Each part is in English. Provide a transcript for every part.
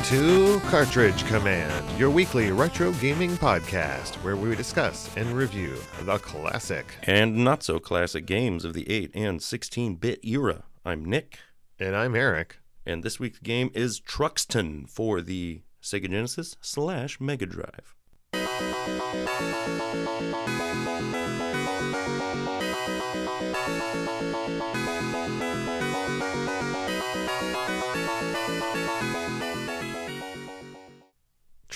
Welcome to Cartridge Command, your weekly retro gaming podcast where we discuss and review the classic. and not so classic games of the 8 and 16 bit era. I'm Nick, And I'm Eric. and this week's game is Truxton for the Sega Genesis slash Mega Drive.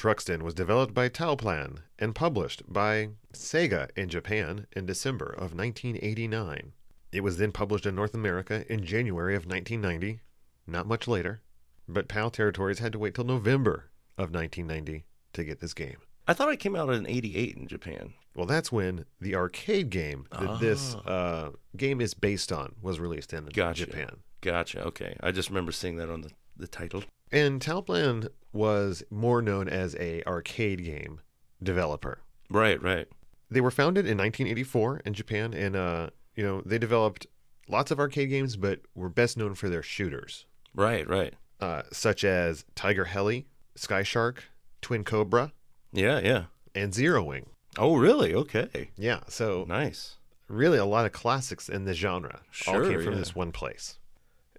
Truxton was developed by Toaplan and published by Sega in Japan in December of 1989. It was then published in North America in January of 1990, not much later, but PAL territories had to wait till November of 1990 to get this game. I thought it came out in 88 in Japan. Well, that's when the arcade game that this uh, game is based on was released in Gotcha. Japan. Gotcha, okay. I just remember seeing that on the, the title. And Toaplan was more known as a arcade game developer. Right, right. They were founded in 1984 in Japan, and uh, you know they developed lots of arcade games, but were best known for their shooters, Right, right. uh, such as Tiger Heli, Sky Shark, Twin Cobra, Yeah, yeah. and Zero Wing. Oh, really? Okay. Yeah, so Nice. really a lot of classics in the genre all came from yeah. this one place.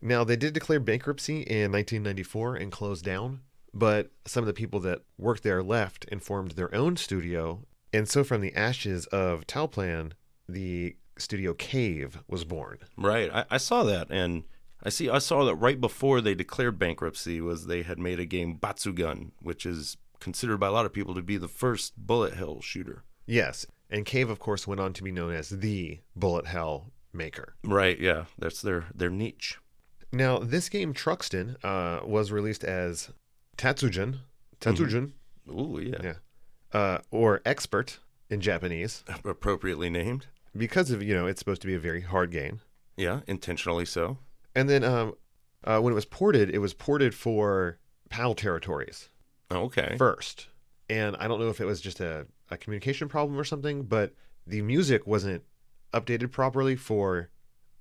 Now they did declare bankruptcy in 1994 and closed down, but some of the people that worked there left and formed their own studio, and so from the ashes of Toaplan, the studio Cave was born. Right. I, I saw that and I see I saw that right before they declared bankruptcy was they had made a game Batsugun, which is considered by a lot of people to be the first bullet hell shooter. Yes, and Cave of course went on to be known as the bullet hell maker. Right, yeah. That's their their niche. Now this game Truxton uh, was released as Tatsujin, Tatsujin, Ooh, yeah. yeah, uh, or expert in Japanese. Appropriately named. because of you know it's supposed to be a very hard game Yeah, intentionally so. and then um, uh, when it was ported it was ported for pal territories Okay. first and i don't know if it was just a, a communication problem or something but the music wasn't updated properly for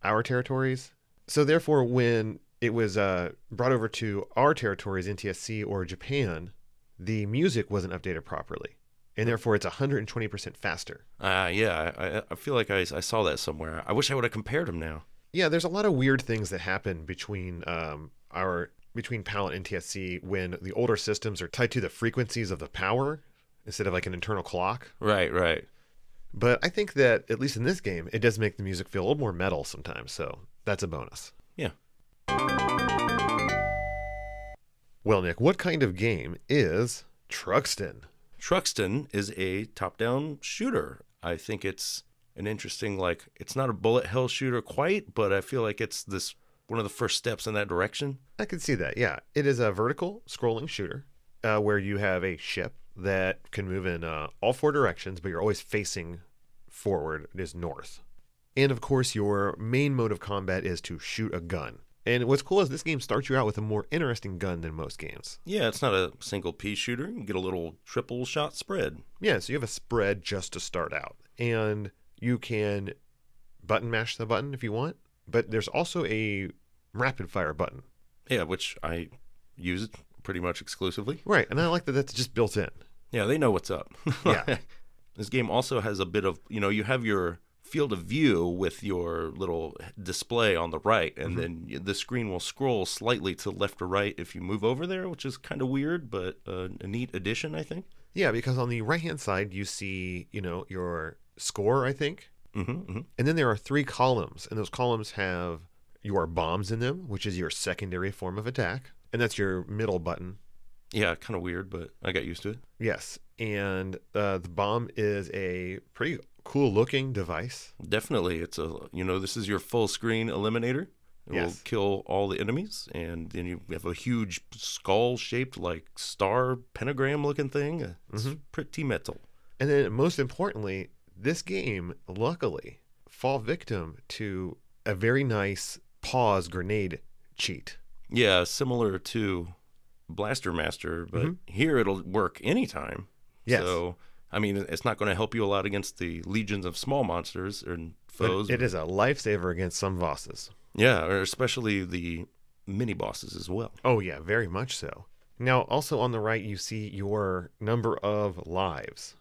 our territories so therefore when it was uh, brought over to our territories ntsc or japan the music wasn't updated properly and therefore it's 120% faster Uh, yeah, I, I- I feel like I, I saw that somewhere. I wish I would have compared them now. Yeah, there's a lot of weird things that happen between um, our between PAL and NTSC when the older systems are tied to the frequencies of the power instead of like an internal clock. Right, right. But I think that at least in this game, it does make the music feel a little more metal sometimes, so that's a bonus. Yeah. Well, Nick, what kind of game is Truxton? Truxton is a top-down shooter. I think it's an interesting like it's not a bullet hell shooter quite, but I feel like it's this one of the first steps in that direction. I can see that. Yeah, it is a vertical scrolling shooter uh, where you have a ship that can move in uh, all four directions, but you're always facing forward. It is north, and of course, your main mode of combat is to shoot a gun. And what's cool is this game starts you out with a more interesting gun than most games. Yeah, it's not a single piece shooter. You get a little triple shot spread. Yeah, so you have a spread just to start out, and you can button mash the button if you want, but there's also a rapid fire button. Yeah, which I use pretty much exclusively. Right, and I like that that's just built in. Yeah, they know what's up. Yeah. this game also has a bit of, you know, you have your field of view with your little display on the right, and then the screen will scroll slightly to left or right if you move over there, which is kind of weird, but uh, a neat addition, I think. Yeah, because on the right hand side you see, you know, your score, I think. hmm hmm And then there are three columns, and those columns have your bombs in them, which is your secondary form of attack. And that's your middle button. Yeah, kind of weird, but I got used to it. Yes. And uh, the bomb is a pretty cool looking device. Definitely, it's a, you know, this is your full screen eliminator. It will kill all the enemies, and then you have a huge skull shaped like star pentagram looking thing. It's mm-hmm. pretty metal. And then, most importantly, this game, luckily, fall victim to a very nice pause grenade cheat. Yeah, similar to Blaster Master, but mm-hmm. here it'll work anytime. Yes. So, I mean, it's not going to help you a lot against the legions of small monsters and But foes. it is a lifesaver against some bosses. yeah, or especially the mini bosses as well. Oh, yeah, very much so. Now, also on the right, you see your number of lives.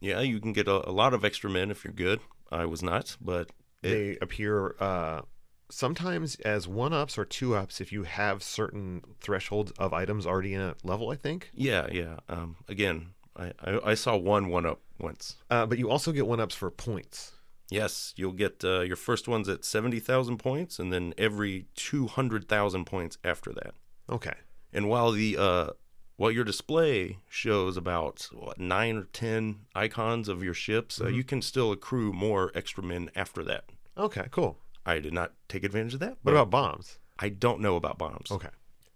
Yeah, you can get a, a lot of extra men if you're good. I was not, but it, They appear uh, sometimes as one ups or two ups if you have certain thresholds of items already in a level, I think. yeah, yeah. Um, again, I, I, I saw one one up once. Uh, but you also get one ups for points. Yes, you'll get uh, your first one's at 70,000 points, and then every 200,000 points after that. Okay. And while the uh, while your display shows about what, nine or ten icons of your ships, uh, you can still accrue more extra men after that. Okay, cool. I did not take advantage of that. What about bombs? I don't know about bombs. Okay.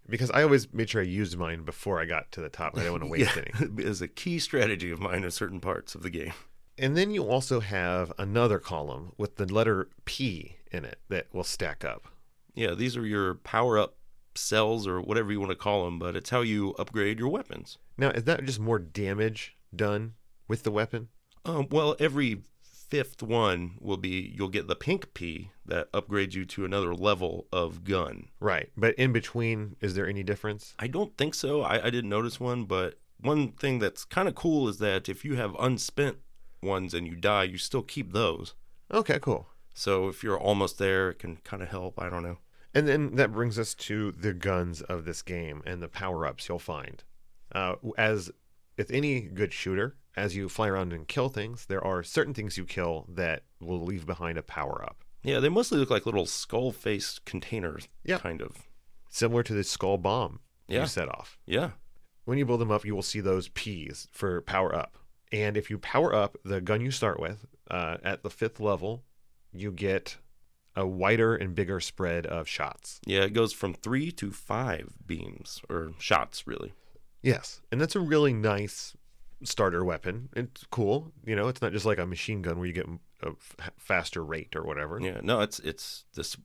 Because I always made sure I used mine before I got to the top. I didn't want to waste any. it is a key strategy of mine in certain parts of the game. And then you also have another column with the letter P in it that will stack up. Yeah, these are your power up cells or whatever you want to call them, but it's how you upgrade your weapons. Now, is that just more damage done with the weapon? Um, well, every fifth one will be you'll get the pink P that upgrades you to another level of gun. Right. But in between, is there any difference? I don't think so. I, I didn't notice one, but one thing that's kind of cool is that if you have unspent ones and you die, you still keep those. Okay, cool. So if you're almost there, it can kind of help. I don't know. And then that brings us to the guns of this game and the power ups you'll find. Uh, as with any good shooter, as you fly around and kill things, there are certain things you kill that will leave behind a power up. Yeah, they mostly look like little skull faced containers, Yeah. kind of. Similar to the skull bomb Yeah. you set off. Yeah. When you build them up, you will see those P's for power up. And if you power up the gun you start with uh, at the fifth level, you get a wider and bigger spread of shots. Yeah, it goes from three to five beams or shots, really. Yes, and that's a really nice starter weapon. It's cool. You know, it's not just like a machine gun where you get a f- faster rate or whatever. Yeah, no, it's it's this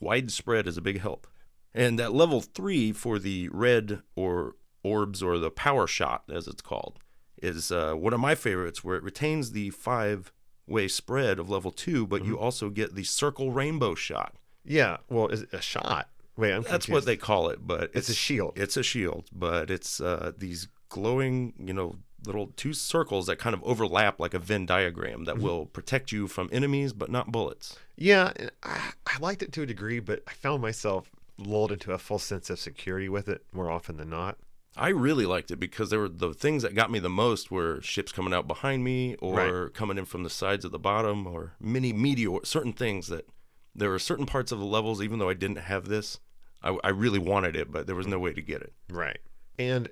widespread is a big help. And that level three for the red or orbs or the power shot, as it's called, is uh, one of my favorites, where it retains the five way spread of level two, but you also get the circle rainbow shot. Yeah. Well, a shot? Wait, I'm That's confused. what they call it, but It's a shield. It's a shield, but it's uh, these glowing, you know, little two circles that kind of overlap like a Venn diagram that will protect you from enemies, but not bullets. Yeah, I, I liked it to a degree, but I found myself lulled into a false sense of security with it more often than not. I really liked it because there were the things that got me the most were ships coming out behind me or coming in from the sides at the bottom or mini meteor certain things that there were certain parts of the levels even though I didn't have this I, I really wanted it but there was no way to get it Right. And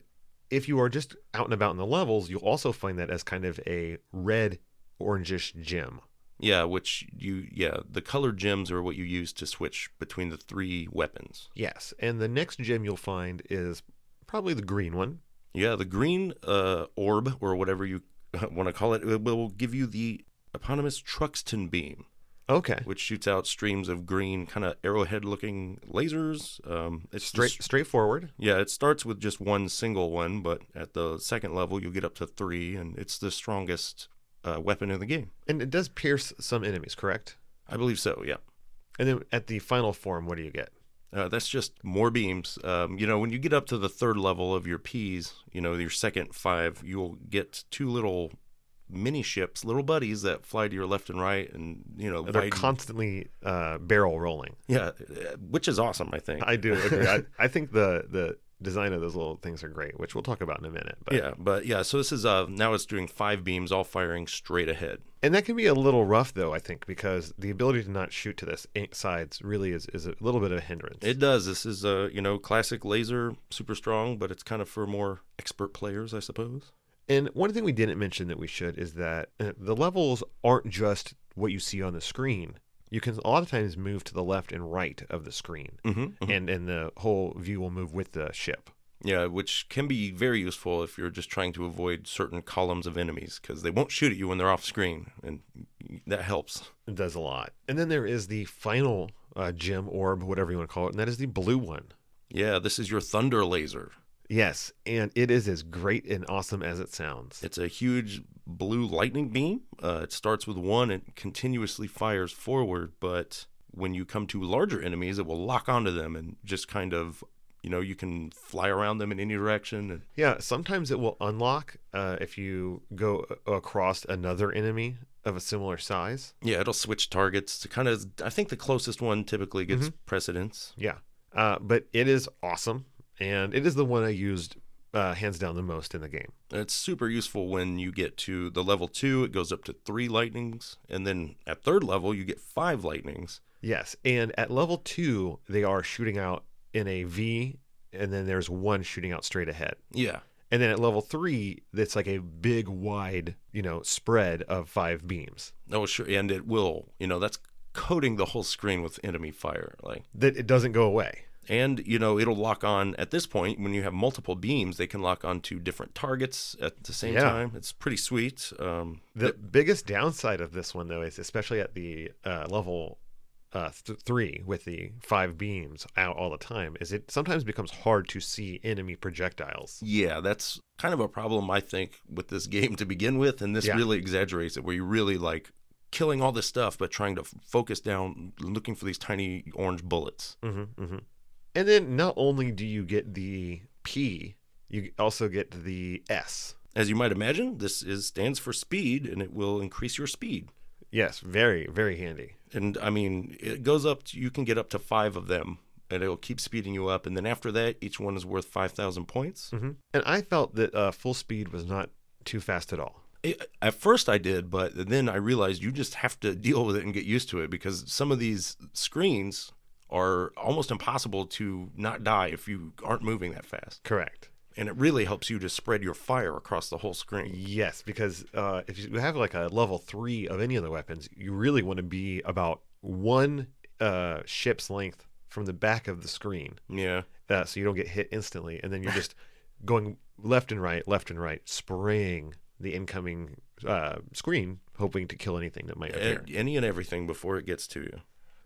if you are just out and about in the levels, you'll also find that as kind of a red orangish gem. yeah which you yeah the colored gems are what you use to switch between the three weapons Yes. And the next gem you'll find is probably the green one. yeah the green uh, orb or whatever you want to call it it will give you the eponymous Truxton beam Okay. which shoots out streams of green, kind of arrowhead-looking lasers. Um, it's Straight just- straightforward. yeah, it starts with just one single one, but at the second level, you'll get up to three, and it's the strongest uh, weapon in the game. And it does pierce some enemies, correct? I believe so. Yeah, And then at the final form, what do you get? uh, that's just more beams. Um, you know, when you get up to the third level of your P's, you know, your second five, you'll get two little mini ships, little buddies that fly to your left and right, and you know, They're widen- constantly uh, barrel rolling. yeah, uh, which is awesome. I think. I do agree. I, I think the the design of those little things are great, which we'll talk about in a minute. But Yeah, but yeah, so this is uh now it's doing five beams all firing straight ahead. And that can be a little rough, though, I think, because the ability to not shoot to this sides really is, is a little bit of a hindrance. It does. This is a you know, classic laser, super strong, but it's kind of for more expert players, I suppose. And one thing we didn't mention that we should is that uh, the levels aren't just what you see on the screen. You can a lot of times move to the left and right of the screen, Mm-hmm. and and the whole view will move with the ship. Yeah, which can be very useful if you're just trying to avoid certain columns of enemies because they won't shoot at you when they're off screen, and that helps. It does a lot. And then there is the final uh, gem orb, whatever you want to call it, and that is the blue one. Yeah, this is your thunder laser. Yes, and it is as great and awesome as it sounds. It's a huge blue lightning beam. Uh, it starts with one and continuously fires forward, but when you come to larger enemies, it will lock onto them and just kind of you know you can fly around them in any direction. And, Yeah, sometimes it will unlock uh, if you go across another enemy of a similar size. yeah, it'll switch targets to kind of. I think the closest one typically gets precedence. Yeah, uh, but it is awesome, and it is the one I used uh, hands down the most in the game. It's super useful when you get to the level two. It goes up to three lightnings, and then at third level you get five lightnings. Yes, and at level two, they are shooting out in a V, and then there's one shooting out straight ahead. Yeah, And then at level three, it's like a big, wide, you know, spread of five beams. oh sure, and it will. You know that's coating the whole screen with enemy fire. Like That it doesn't go away. And you know it'll lock on at this point when you have multiple beams. They can lock on to different targets at the same Yeah. time. It's pretty sweet. Um, The biggest downside of this one, though, is especially at the uh, level uh, th- three with the five beams out all the time, is it sometimes becomes hard to see enemy projectiles. yeah, that's kind of a problem I think with this game to begin with, and this Yeah. really exaggerates it. Where you really like killing all this stuff, but trying to f- focus down, looking for these tiny orange bullets. hmm hmm And then not only do you get the P, you also get the S. As you might imagine, this is stands for speed, and it will increase your speed. Yes, very, very handy. And I mean, it goes up. To, you can get up to five of them, and it'll keep speeding you up. And then after that, each one is worth five thousand points. hmm And I felt that uh, full speed was not too fast at all. It- At first, I did, but then I realized you just have to deal with it and get used to it because some of these screens are almost impossible to not die if you aren't moving that fast. Correct. And it really helps you to spread your fire across the whole screen. Yes, because uh, if you have like a level three of any of the weapons, you really want to be about one uh, ship's length from the back of the screen, Yeah. uh, so you don't get hit instantly, and then you're just going left and right, left and right, spraying the incoming uh, screen, hoping to kill anything that might appear. Any and everything before it gets to you.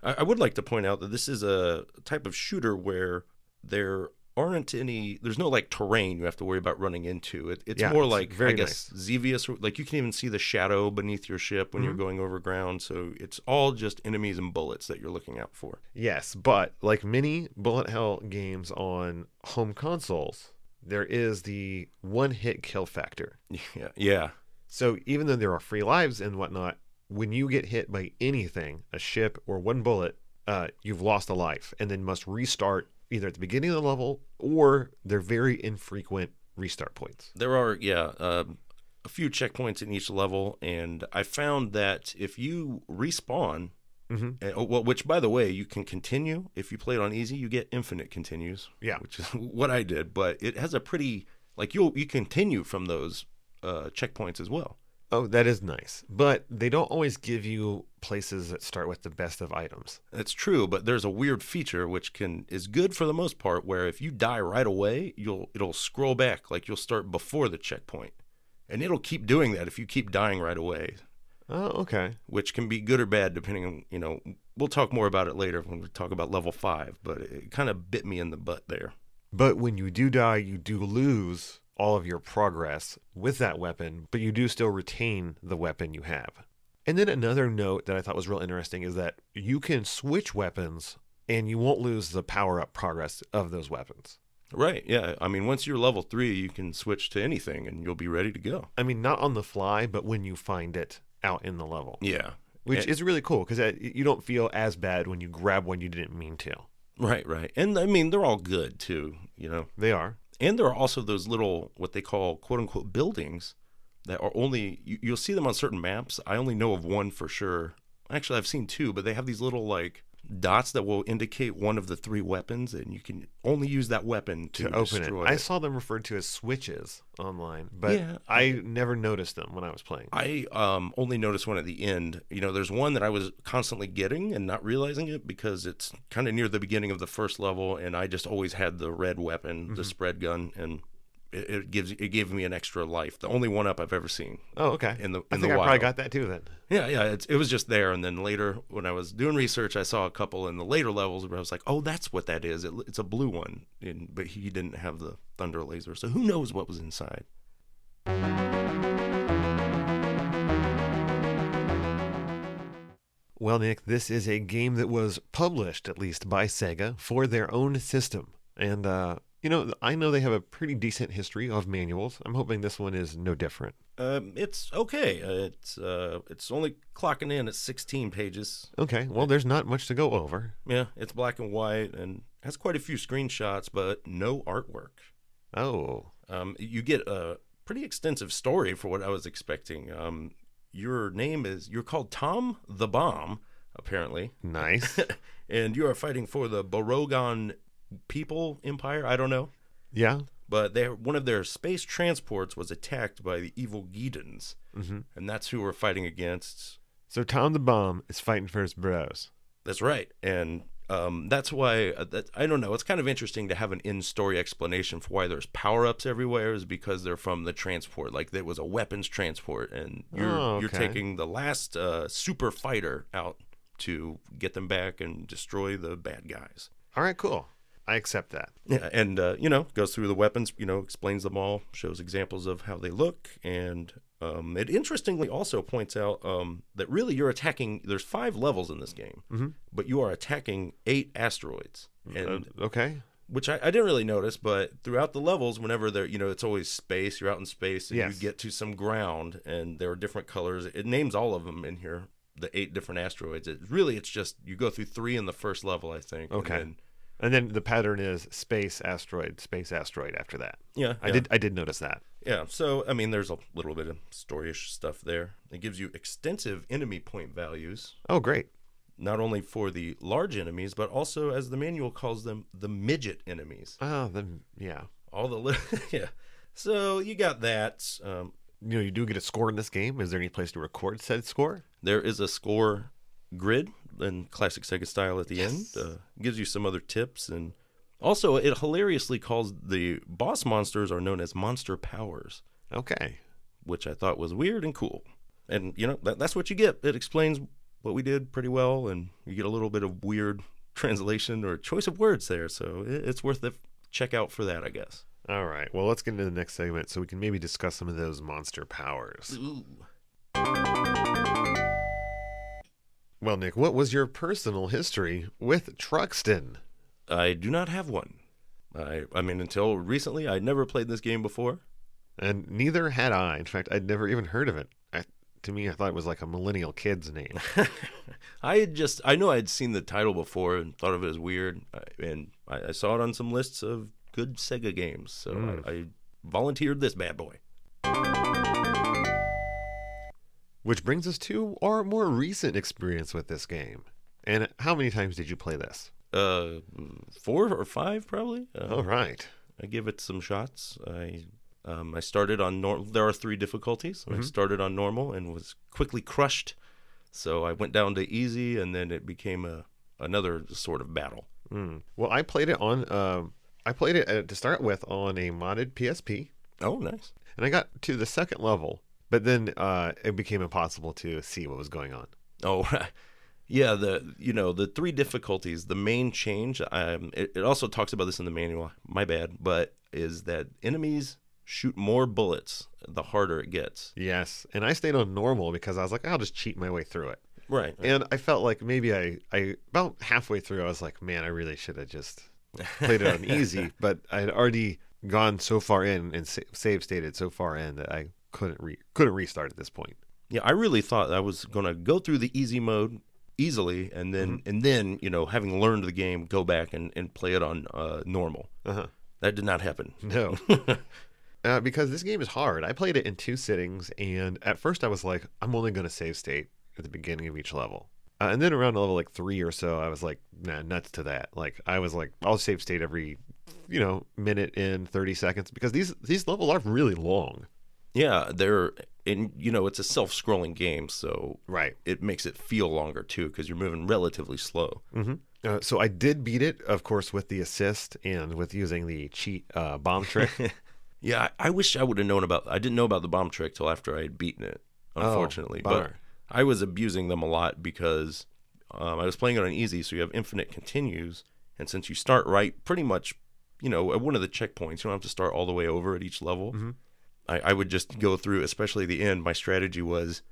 I, I would like to point out that this is a type of shooter where there aren't any. There's no like terrain you have to worry about running into. It, it's Yeah, more it's like very I guess Xevious. or- Like you can even see the shadow beneath your ship when you're mm-hmm. going over ground. So it's all just enemies and bullets that you're looking out for. Yes, but like many bullet hell games on home consoles, there is the one hit kill factor. Yeah, yeah, So even though there are free lives and whatnot, when you get hit by anything, a ship or one bullet, uh, you've lost a life and then must restart either at the beginning of the level or they're very infrequent restart points. There are, yeah, um, a few checkpoints in each level, and I found that if you respawn, Mhm. uh, well, which by the way, you can continue if you play it on easy, you get infinite continues. Yeah. which is what I did, but it has a pretty like you'll you continue from those uh, checkpoints as well. Oh, that is nice. But they don't always give you places that start with the best of items. That's true, but there's a weird feature which can is good for the most part, where if you die right away, you'll it'll scroll back like you'll start before the checkpoint, and it'll keep doing that if you keep dying right away. Oh, okay. which can be good or bad depending on you know we'll talk more about it later when we talk about level five but it kind of bit me in the butt there But when you do die, you do lose all of your progress with that weapon, but you do still retain the weapon you have. And then another note that I thought was real interesting is that you can switch weapons and you won't lose the power up progress of those weapons. right yeah i mean once you're level three you can switch to anything and you'll be ready to go I mean, not on the fly, but when you find it out in the level, yeah which And- is really cool because uh, you don't feel as bad when you grab one you didn't mean to. right right and i mean they're all good too you know They are. And there are also those little what they call quote unquote buildings that are only you, you'll see them on certain maps. I only know of one for sure. Actually i've seen two but they have these little like dots that will indicate one of the three weapons and you can only use that weapon to, to open it. I saw them referred to as switches online, but Yeah. I never noticed them when I was playing. I um, only noticed one at the end. You know, there's one that I was constantly getting and not realizing it because it's kind of near the beginning of the first level, and I just always had the red weapon, the spread gun, and it, it gives it gave me an extra life. The only one up I've ever seen. Oh, okay. In the- I in think the I probably got that too then. Yeah, yeah, it's, it was just there, and then later when I was doing research, I saw a couple in the later levels where I was like, oh, that's what that is. It, it's a blue one, and, but he didn't have the thunder laser, so who knows what was inside. Well, Nick, this is a game that was published, at least by Sega, for their own system. And uh, you know, I know they have a pretty decent history of manuals. I'm hoping this one is no different. Um, it's okay. Uh, it's uh, it's only clocking in at 16 pages. Okay, well, there's not much to go over. Yeah, it's black and white and has quite a few screenshots, but no artwork. Oh, Um, you get a pretty extensive story for what I was expecting. Um, your name is you're called Tom the Bomb, apparently, nice. and you are fighting for the Borogon People Empire. I don't know, yeah. but they one of their space transports was attacked by the evil Geedons, hmm and that's who we're fighting against. So Tom the Bomb is fighting for his bros. That's right, and um, that's why uh, that, I don't know. It's kind of interesting to have an in-story explanation for why there's power-ups everywhere. Is because they're from the transport, like it was a weapons transport, and you're Oh, you're taking the last uh, super fighter out to get them back and destroy the bad guys. All right, cool. I accept that. Yeah, and uh, you know goes through the weapons, you know explains them all, shows examples of how they look, and um, it interestingly also points out um, that really you're attacking. There's five levels in this game, Mhm. but you are attacking eight asteroids, and Uh, okay. which I, I didn't really notice, but throughout the levels, whenever they're you know it's always space. You're out in space, and Yes. you get to some ground, and there are different colors. It names all of them in here. The eight different asteroids. It really, it's just you go through three in the first level, I think. and Okay. then- And then the pattern is space asteroid, space asteroid after that. yeah, I yeah. did I did notice that. Yeah, so I mean, there's a little bit of storyish stuff there. It gives you extensive enemy point values, Oh, great. not only for the large enemies, but also, as the manual calls them, the midget enemies. Oh, then yeah. All the li- yeah. So you got that. Um, You know, you do get a score in this game. Is there any place to record said score? there is a score grid in classic Sega style at the Yes. end. Uh, gives you some other tips and. Also, it hilariously calls the boss monsters are known as monster powers. Okay. which I thought was weird and cool. And you know that, that's what you get. It explains what we did pretty well, and you get a little bit of weird translation or choice of words there. So it, it's worth the check out for that, I guess. All right. Well, let's get into the next segment so we can maybe discuss some of those monster powers. Ooh. Well, Nick, what was your personal history with Truxton? I do not have one. I I mean, until recently, I'd never played this game before. And neither had I. In fact, I'd never even heard of it. I, to me, I thought it was like a millennial kid's name. I had just I know I'd seen the title before and thought of it as weird, and I, I saw it on some lists of good Sega games, so Mm. I, I volunteered this bad boy. Which brings us to our more recent experience with this game. And how many times did you play this? Uh, four or five probably. Uh, All right. I give it some shots. I um, I started on normal. There are three difficulties. I started on normal and was quickly crushed. So I went down to easy, and then it became a another sort of battle. Mm. Well, I played it on. Um, I played it uh, to start with on a modded PSP, Oh, nice. and I got to the second level, but then uh, it became impossible to see what was going on. Oh, yeah. The you know the three difficulties. The main change. Um, it, it also talks about this in the manual. My bad, but is that enemies shoot more bullets the harder it gets. Yes, and I stayed on normal because I was like, I'll just cheat my way through it. Right. And I felt like maybe I, I about halfway through, I was like, man, I really should have just played it on easy. But I had already gone so far in and sa- save stated so far in that I couldn't re- couldn't restart at this point. Yeah, I really thought I was gonna go through the easy mode easily, and then and then you know having learned the game, go back and, and play it on uh, normal. Uh-huh. That did not happen. No. Uh, because this game is hard. I played it in two sittings, and at first I was like, I'm only going to save state at the beginning of each level. Uh, and then around level like three or so, I was like, nah, nuts to that. Like, I was like, I'll save state every, you know, minute in 30 seconds because these these levels are really long. Yeah, they're and you know it's a self-scrolling game, so Right. it makes it feel longer too because you're moving relatively slow. hmm Uh, so I did beat it, of course, with the assist and with using the cheat uh, bomb trick. Yeah, I, I wish I would have known about. I didn't know about the bomb trick till after I had beaten it. Unfortunately, but bummer. I was abusing them a lot because um, I was playing it on easy, so you have infinite continues, and since you start right, pretty much, you know, at one of the checkpoints, you don't have to start all the way over at each level. Mhm. I, I would just go through, especially the end. My strategy was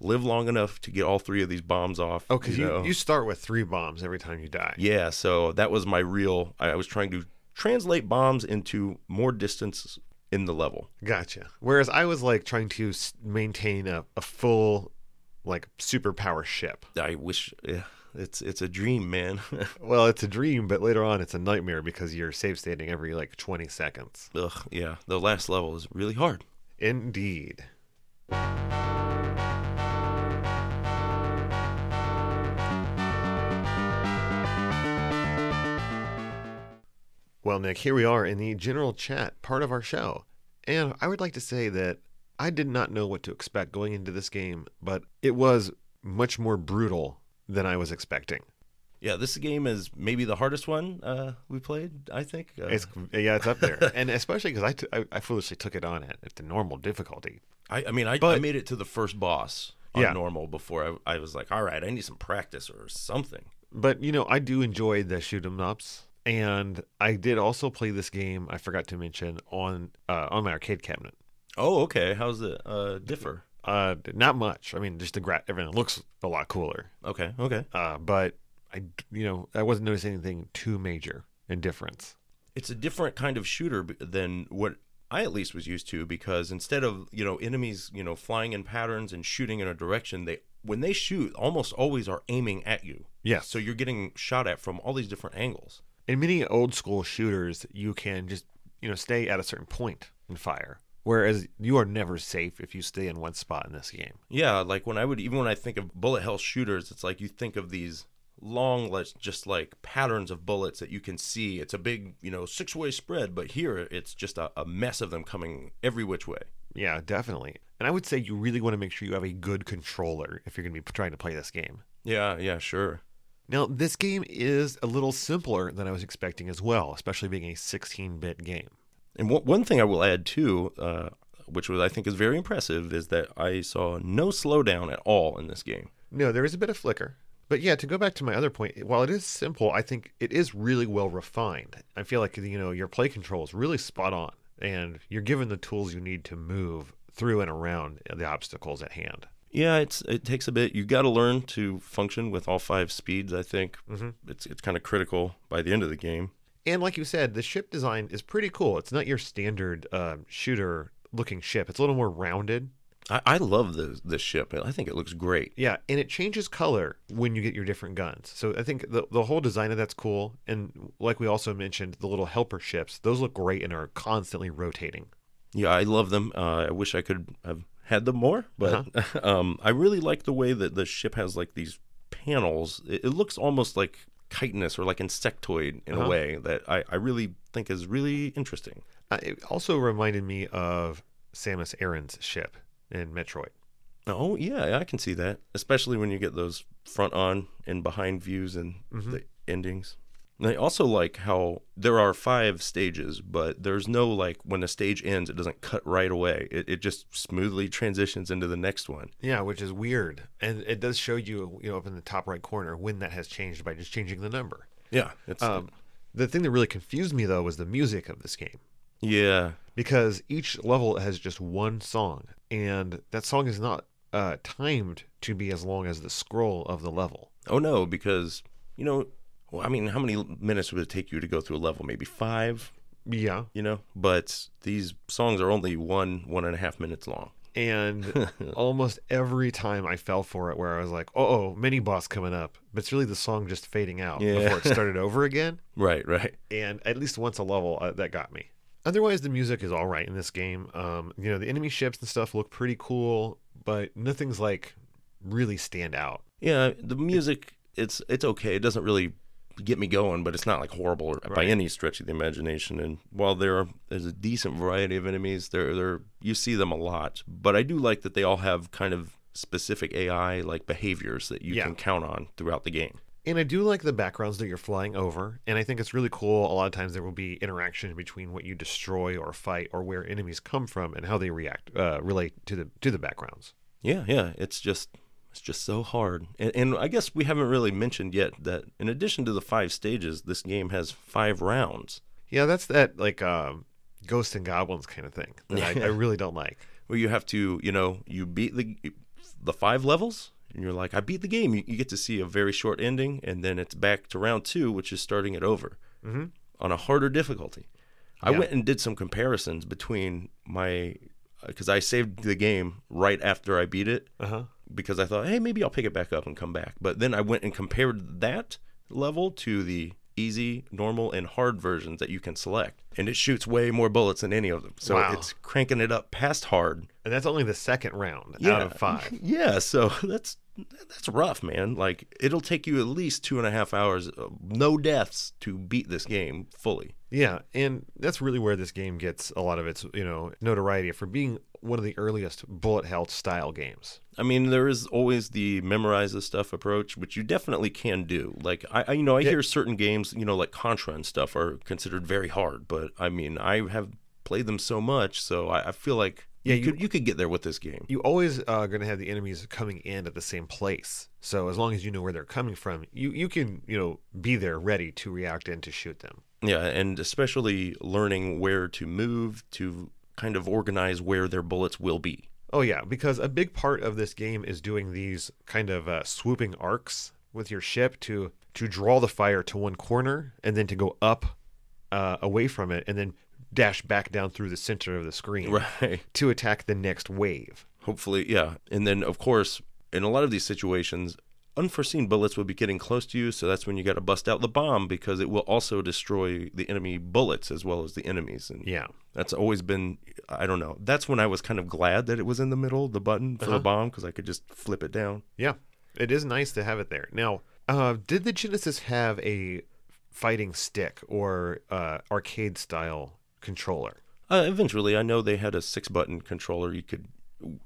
live long enough to get all three of these bombs off. Oh, because you, know? you start with three bombs every time you die. Yeah, so that was my real. I I was trying to translate bombs into more distance in the level. Gotcha. Whereas I was like trying to maintain a, a full, like superpower ship. I wish yeah, it's it's a dream, man. Well, it's a dream, but later on it's a nightmare because you're save stating every like 20 seconds. Ugh, yeah, the last level is really hard. Indeed. Well, Nick, here we are in the general chat part of our show. And I would like to say that I did not know what to expect going into this game, but it was much more brutal than I was expecting. Yeah, this game is maybe the hardest one uh, we played. I think. Uh, It's yeah, it's up there, and especially because I, t- I I foolishly took it on at, at the normal difficulty. I, I mean, I, I made it to the first boss on Yeah. normal before I, I was like, all right, I need some practice or something. But you know, I do enjoy the shoot 'em ups, and I did also play this game. I forgot to mention on uh, on my arcade cabinet. Oh, okay. How's it uh, differ? Uh, not much. I mean, just the gra- everything looks a lot cooler. Okay, okay. Uh, but I, you know, I wasn't noticing anything too major in difference. It's a different kind of shooter than what I at least was used to because instead of you know enemies you know flying in patterns and shooting in a direction, they when they shoot almost always are aiming at you. Yes. So you're getting shot at from all these different angles. in many old school shooters, you can just you know stay at a certain point and fire, whereas you are never safe if you stay in one spot in this game. Yeah, like when I would even when I think of bullet hell shooters, it's like you think of these long, just like patterns of bullets that you can see. It's a big, you know, six way spread, but here it's just a, a mess of them coming every which way. Yeah, definitely. And I would say you really want to make sure you have a good controller if you're going to be trying to play this game. Yeah, yeah, sure. Now, this game is a little simpler than I was expecting as well, especially being a 16 bit game. And one one thing I will add too, uh, which was I think is very impressive, is that I saw no slowdown at all in this game. No, there is a bit of flicker. But yeah, to go back to my other point, while it is simple, I think it is really well refined. I feel like you know your play control is really spot on, and you're given the tools you need to move through and around the obstacles at hand. Yeah, it's it takes a bit. You got to learn to function with all five speeds. I think Mhm. it's it's kind of critical by the end of the game. And like you said, the ship design is pretty cool. It's not your standard um, shooter looking ship. It's a little more rounded. I, I love this this ship. I think it looks great. Yeah, and it changes color when you get your different guns. So I think the the whole design of that's cool. And like we also mentioned, the little helper ships, those look great and are constantly rotating. Yeah, I love them. Uh, I wish I could have had them more, but um, I really like the way that the ship has like these panels. It, it looks almost like chitinous or like insectoid in Uh-huh. a way that I, I really think is really interesting. Uh, it also reminded me of Samus Aran's ship in Metroid. Oh yeah, I can see that, especially when you get those front on and behind views and the endings. And I also like how there are five stages, but there's no like when a stage ends, it doesn't cut right away. It, it just smoothly transitions into the next one. Yeah, which is weird, and it does show you, you know, up in the top right corner when that has changed by just changing the number. Yeah, it's Um, the thing that really confused me though was the music of this game. yeah, because each level has just one song, and that song is not uh, timed to be as long as the scroll of the level. Oh no, because you know, well, I mean, how many minutes would it take you to go through a level? Maybe five, Yeah, you know. But these songs are only one one and a half minutes long. and almost every time I fell for it, where I was like, "Oh, oh, mini boss coming up," but it's really the song just fading out Yeah. before it started over again. Right, right. And at least once a level, uh, that got me. Otherwise, the music is all right in this game. Um, you know, the enemy ships and stuff look pretty cool, but nothing's like really stand out. Yeah, the music it's it's okay. It doesn't really get me going, but it's not like horrible by any stretch of the imagination. And while there are, there's a decent variety of enemies, there there you see them a lot. But I do like that they all have kind of specific AI like behaviors that you Yeah. can count on throughout the game. And I do like the backgrounds that you're flying over, and I think it's really cool. A lot of times there will be interaction between what you destroy or fight, or where enemies come from, and how they react, uh, relate to the to the backgrounds. Yeah, yeah. It's just it's just so hard. And, and I guess we haven't really mentioned yet that in addition to the five stages, this game has five rounds. Yeah, that's that like ghosts and goblins kind of thing that I, I really don't like. where you have to, you know, you beat the the five levels, and you're like, I beat the game. You, you get to see a very short ending, and then it's back to round two, which is starting it over. Mhm. on a harder difficulty. I went and did some comparisons between my because I saved the game right after I beat it Uh huh. Because I thought, hey, maybe I'll pick it back up and come back. But then I went and compared that level to the easy, normal, and hard versions that you can select, and it shoots way more bullets than any of them. So Wow. it's cranking it up past hard. And that's only the second round Yeah. out of five. Yeah, so that's that's rough, man. Like it'll take you at least two and a half hours, uh, no deaths, to beat this game fully. Yeah, and that's really where this game gets a lot of its, you know, notoriety for being one of the earliest bullet hell style games. I mean, there is always the memorize the stuff approach, which you definitely can do. Like I, I you know, I Yeah. hear certain games, you know, like Contra and stuff, are considered very hard. But I mean, I have played them so much, so I, I feel like Yeah, you, you- could you could get there with this game. You always are going to have the enemies coming in at the same place. So as long as you know where they're coming from, you you can, you know, be there ready to react and to shoot them. Yeah, and especially learning where to move to kind of organize where their bullets will be. Oh yeah, because a big part of this game is doing these kind of uh, swooping arcs with your ship to to draw the fire to one corner and then to go up uh, away from it and then dash back down through the center of the screen Right. to attack the next wave. Hopefully, yeah. And then, of course, in a lot of these situations, unforeseen bullets will be getting close to you. So that's when you got to bust out the bomb because it will also destroy the enemy bullets as well as the enemies. And Yeah. that's always been, I don't know. That's when I was kind of glad that it was in the middle, the button for Uh-huh. the bomb, because I could just flip it down. Yeah, it is nice to have it there. Now, uh, did the Genesis have a fighting stick or uh, arcade style controller? Uh, eventually, I know they had a six button controller. You could,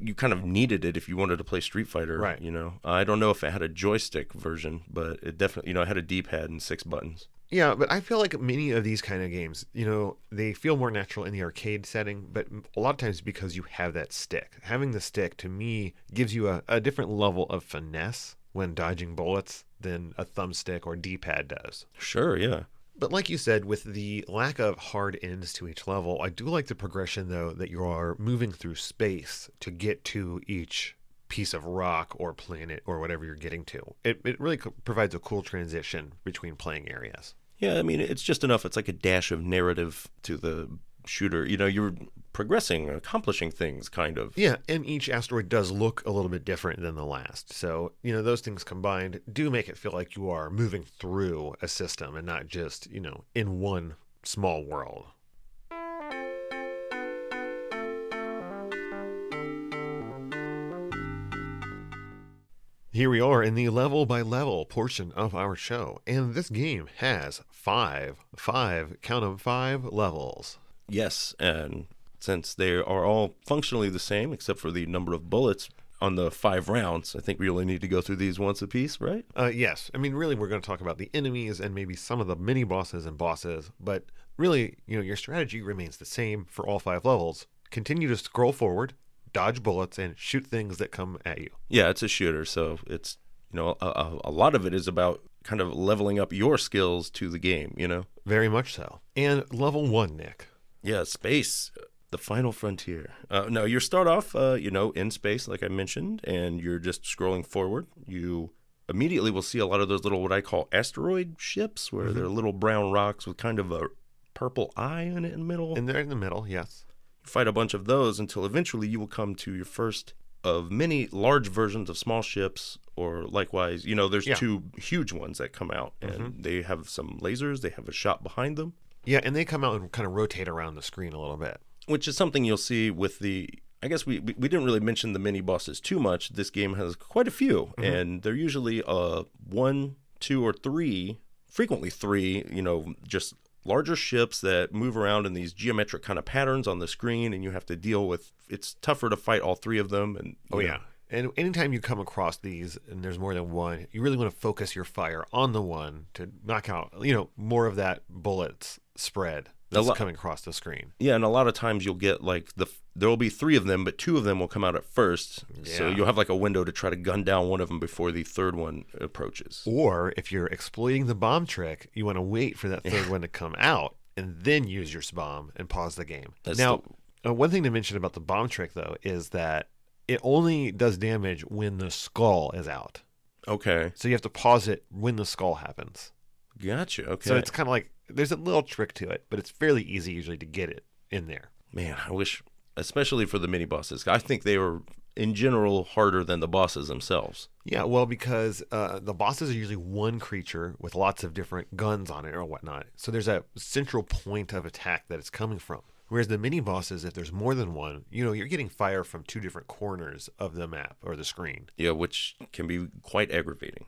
you kind of needed it if you wanted to play Street Fighter. Right. You know, I don't know if it had a joystick version, but it definitely, you know, it had a D pad and six buttons. Yeah, but I feel like many of these kind of games, you know, they feel more natural in the arcade setting, but a lot of times because you have that stick. Having the stick to me gives you a, a different level of finesse when dodging bullets than a thumbstick or D pad does. Sure, yeah. But like you said, with the lack of hard ends to each level, I do like the progression though that you are moving through space to get to each piece of rock or planet or whatever you're getting to. It, it really co- provides a cool transition between playing areas. Yeah, I mean, it's just enough. It's like a dash of narrative to the shooter. You know, you're progressing, accomplishing things, kind of. Yeah, and each asteroid does look a little bit different than the last. So, you know, those things combined do make it feel like you are moving through a system and not just, you know, in one small world. Here we are in the level by level portion of our show, and this game has five, five, count count 'em, five levels. Yes, and since they are all functionally the same, except for the number of bullets on the five rounds, I think we only need to go through these once a piece, right? Uh, yes, I mean, really, we're going to talk about the enemies and maybe some of the mini bosses and bosses, but really, you know, your strategy remains the same for all five levels. Continue to scroll forward, dodge bullets, and shoot things that come at you. Yeah, it's a shooter, so it's you know a, a, a lot of it is about kind of leveling up your skills to the game. You know, Very much so. And level one, Nick. Yeah, space, the final frontier. Uh, no, you start off, uh, you know, in space, like I mentioned, and you're just scrolling forward. You immediately will see a lot of those little what I call asteroid ships, where they're little brown rocks with kind of a purple eye in it in the middle. And they're in the middle, yes. You fight a bunch of those until eventually you will come to your first of many large versions of small ships or likewise you know there's Yeah. two huge ones that come out and they have some lasers they have a shot behind them Yeah, and they come out and kind of rotate around the screen a little bit. which is something you'll see with the i guess we we, we didn't really mention the mini bosses too much this game has quite a few and they're usually uh one two or three frequently three you know just larger ships that move around in these geometric kind of patterns on the screen and you have to deal with it's tougher to fight all three of them and Oh, know, yeah. And anytime you come across these and there's more than one, you really want to focus your fire on the one to knock out, you know, more of that bullets spread that's lo- coming across the screen. Yeah, and a lot of times you'll get like the there will be three of them, but two of them will come out at first. So you'll have like a window to try to gun down one of them before the third one approaches. Or if you're exploiting the bomb trick, you want to wait for that third one to come out and then use your bomb and pause the game. That's now, uh, one thing to mention about the bomb trick though is that it only does damage when the skull is out. Okay. So you have to pause it when the skull happens. Gotcha. Okay. So it's kind of like there's a little trick to it, but it's fairly easy usually to get it in there. Man, I wish, especially for the mini bosses, I think they were in general harder than the bosses themselves. Yeah, well, because uh, the bosses are usually one creature with lots of different guns on it or whatnot. So there's a central point of attack that it's coming from. Whereas the mini bosses, if there's more than one, you know, you're getting fire from two different corners of the map or the screen. Yeah, which can be quite aggravating.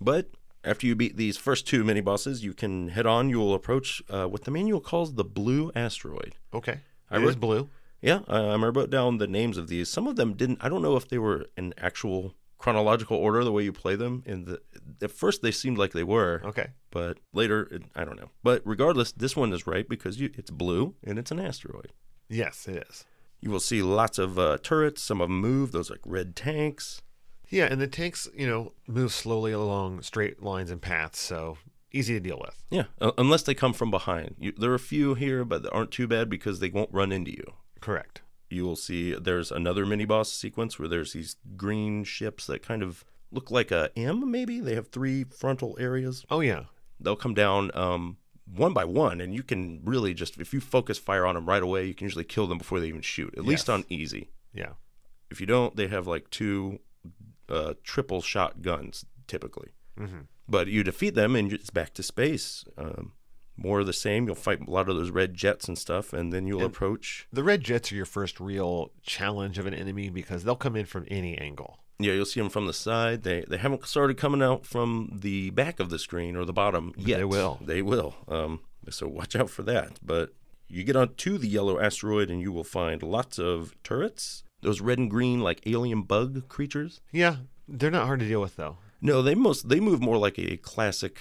But after you beat these first two mini bosses, you can head on. You will approach uh, what the manual calls the blue asteroid. Okay. I It is wrote- blue. Yeah, I, I wrote down the names of these. Some of them didn't. I don't know if they were in actual chronological order the way you play them. In the at first they seemed like they were, Okay. but later it, I don't know. But regardless, this one is right because you, it's blue and it's an asteroid. Yes, it is. You will see lots of uh, turrets. Some of them move. Those like red tanks. Yeah, and the tanks, you know, move slowly along straight lines and paths, so easy to deal with. Yeah, uh, unless they come from behind. You, there are a few here, but they aren't too bad because they won't run into you. Correct. You will see there's another mini boss sequence where there's these green ships that kind of look like a M. Maybe they have three frontal areas. Oh yeah. They'll come down um, one by one, and you can really just if you focus fire on them right away, you can usually kill them before they even shoot. At least on easy. Yeah. If you don't, they have like two uh, triple shot guns typically. hmm But you defeat them, and it's back to space. Um, more of the same. You'll fight a lot of those red jets and stuff, and then you'll And- approach. The red jets are your first real challenge of an enemy because they'll come in from any angle. Yeah, you'll see them from the side. They they haven't started coming out from the back of the screen or the bottom yet. they will. They will. Um, so watch out for that. But you get onto the yellow asteroid, and you will find lots of turrets. Those red and green, like alien bug creatures. Yeah, they're not hard to deal with though. No, they most they move more like a classic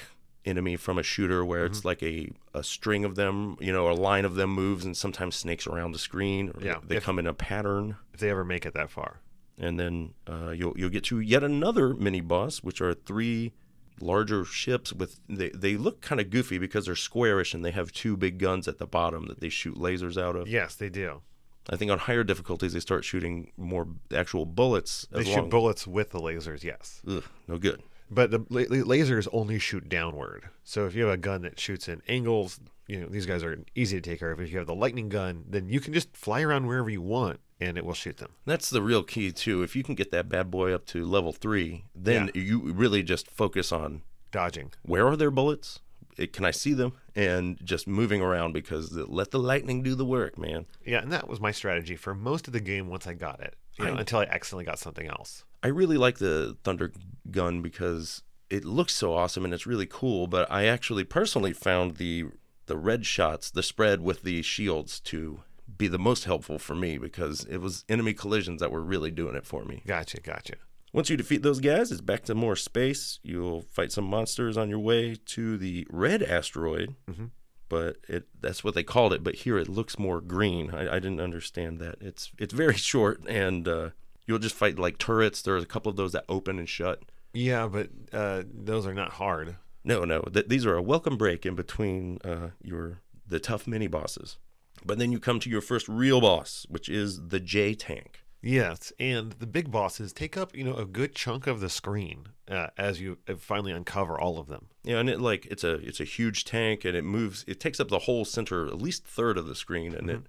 enemy from a shooter where Mm-hmm. it's like a, a string of them, you know, a line of them moves and sometimes snakes around the screen. Or Yeah, They if- come in a pattern. If they ever make it that far. And then uh, you'll you'll get to yet another mini boss, which are three larger ships with they, they look kind of goofy because they're squarish and they have two big guns at the bottom that they shoot lasers out of. Yes, they do. I think on higher difficulties they start shooting more actual bullets. They shoot long- bullets with the lasers. Yes, Ugh, no good. but the la- la- lasers only shoot downward. So if you have a gun that shoots in angles, you know these guys are easy to take care of. If you have the lightning gun, then you can just fly around wherever you want and it will shoot them. That's the real key too. If you can get that bad boy up to level three, then you really just focus on Dodging. where are their bullets? It, can I see them? And just moving around because the, let the lightning do the work, man. Yeah, and that was my strategy for most of the game once I got it. You know, I- until I accidentally got something else. I really like the Thunder gun because it looks so awesome and it's really cool. But I actually personally found the the red shots, the spread with the shields, to be the most helpful for me because it was enemy collisions that were really doing it for me. Gotcha, gotcha. Once you defeat those guys, it's back to more space. You'll fight some monsters on your way to the red asteroid, Mhm. but it that's what they called it. But here it looks more green. I, I didn't understand that. It's it's very short, and uh, you'll just fight like turrets. There's a couple of those that open and shut. Yeah, but uh, those are not hard. No, no, th- these are a welcome break in between uh, your the tough mini bosses. But then you come to your first real boss, which is the J tank. Yes, and the big bosses take up you know a good chunk of the screen uh, as you uh, finally uncover all of them. Yeah, and it like it's a it's a huge tank, and it moves. It takes up the whole center, at least third of the screen, and it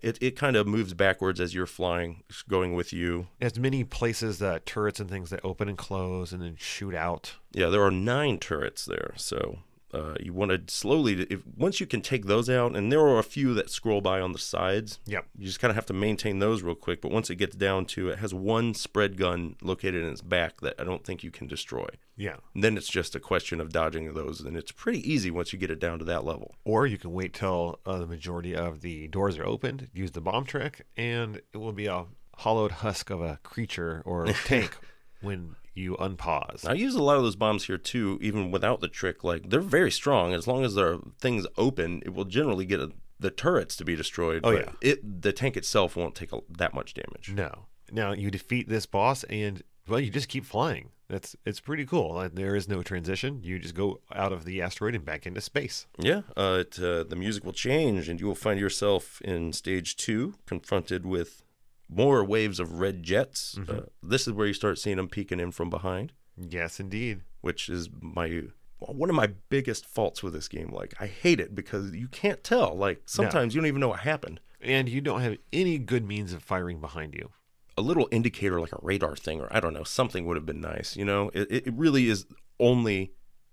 it it kind of moves backwards as you're flying, going with you. It has many places that turrets and things that open and close and then shoot out. Yeah, there are nine turrets there, so uh, you want to slowly. If once you can take those out, and there are a few that scroll by on the sides. Yep. You just kind of have to maintain those real quick. But once it gets down to it has one spread gun located in its back that I don't think you can destroy. Yeah. And then it's just a question of dodging those, and it's pretty easy once you get it down to that level. Or you can wait till uh, the majority of the doors are opened, use the bomb trick, and it will be a hollowed husk of a creature or tank when you unpause. I use a lot of those bombs here too, even without the trick. Like they're very strong. As long as there are things open, it will generally get a, the turrets to be destroyed. Oh, but yeah. it the tank itself won't take a, that much damage. No. Now you defeat this boss, and well, you just keep flying. That's it's pretty cool. Like, there is no transition. You just go out of the asteroid and back into space. Yeah, uh, it, uh, the music will change, and you will find yourself in stage two, confronted with more waves of red jets. Mm-hmm. Uh, this is where you start seeing them peeking in from behind, Yes, indeed. which is my one of my biggest faults with this game. Like I hate it because you can't tell. Like sometimes you don't even know what happened. And you don't have any good means of firing behind you. A little indicator like a radar thing or I don't know, something would have been nice. You know, it, it really is only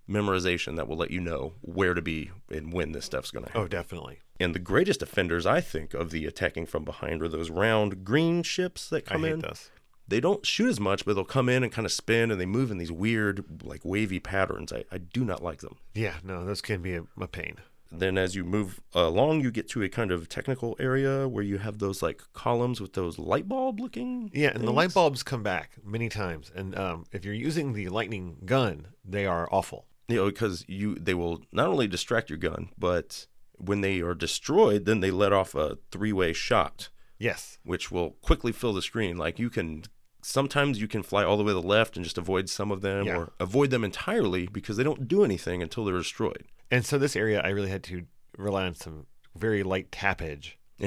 memorization that will let you know where to be and when this stuff's going to happen. Oh, definitely. And the greatest offenders, I think, of the attacking from behind are those round green ships that come I hate in. those. They don't shoot as much, but they'll come in and kind of spin and they move in these weird, like wavy patterns. I, I do not like them. Yeah, no, those can be a, a pain. Then, as you move along, you get to a kind of technical area where you have those like columns with those light bulb looking. Yeah, and the light bulbs come back many times. And um, if you're using the lightning gun, they are awful. You know, because you they will not only distract your gun, but when they are destroyed, then they let off a three way shot. Yes. which will quickly fill the screen. Like you can sometimes you can fly all the way to the left and just avoid some of them Yeah. or avoid them entirely because they don't do anything until they're destroyed. And so this area, I really had to rely on some very light tappage.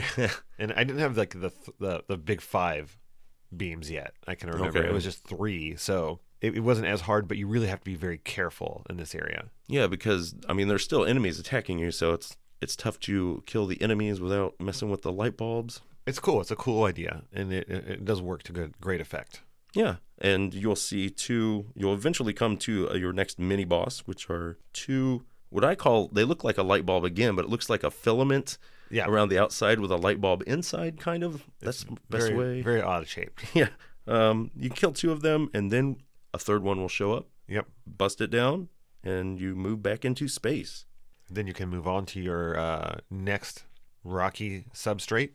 And I didn't have like the the, the big five beams yet. I can remember Okay. it was just three, so it, it wasn't as hard. But you really have to be very careful in this area. yeah, because I mean there's still enemies attacking you, so it's it's tough to kill the enemies without messing with the light bulbs. It's cool. It's a cool idea, and it, it, does work to good great effect. Yeah, and you'll see two. You'll eventually come to uh, your next mini boss, which are two. What I call they look like a light bulb again, but it looks like a filament Yeah, around the outside with a light bulb inside, kind of. That's the best very way. very odd shaped. Yeah. Um, you kill two of them, and then a third one will show up, Yep. bust it down, and you move back into space. Then you can move on to your uh, next rocky substrate.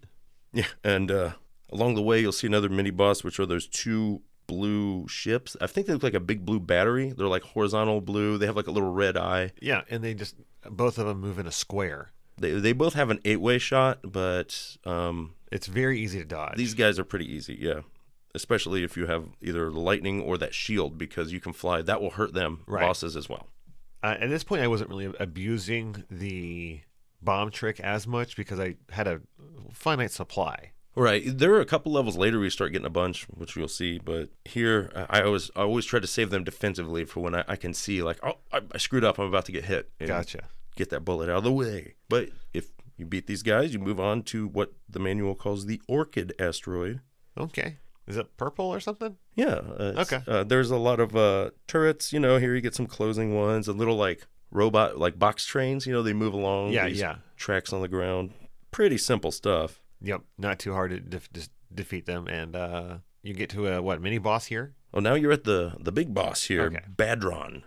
Yeah. And uh, along the way, you'll see another mini boss, which are those two blue ships. I think they look like a big blue battery. They're like horizontal blue. They have like a little red eye. Yeah, and they just both of them move in a square. They, they both have an eight way shot, but um, It's very easy to dodge. these guys are pretty easy. Yeah. Especially if you have either the lightning or that shield because you can fly. That will hurt them, Right. bosses as well. Uh, at this point, I wasn't really abusing the bomb trick as much because I had a finite supply. Right. There are a couple levels later where you start getting a bunch, which you'll see. But here, I always I always try to save them defensively for when I, I can see like, oh, I, I screwed up. I'm about to get hit. and Gotcha. Get that bullet out of the way. But if you beat these guys, you move on to what the manual calls the Orchid asteroid. Okay. Is it purple or something? Yeah. Uh, Okay. Uh, there's a lot of uh, turrets. You know, here you get some closing ones. A little like robot, like box trains. You know, they move along. Yeah, these yeah. Tracks on the ground. Pretty simple stuff. Yep. Not too hard to def- dis- defeat them. And uh, you get to a, what, mini boss here? Oh, now you're at the the big boss here, Okay. Badron.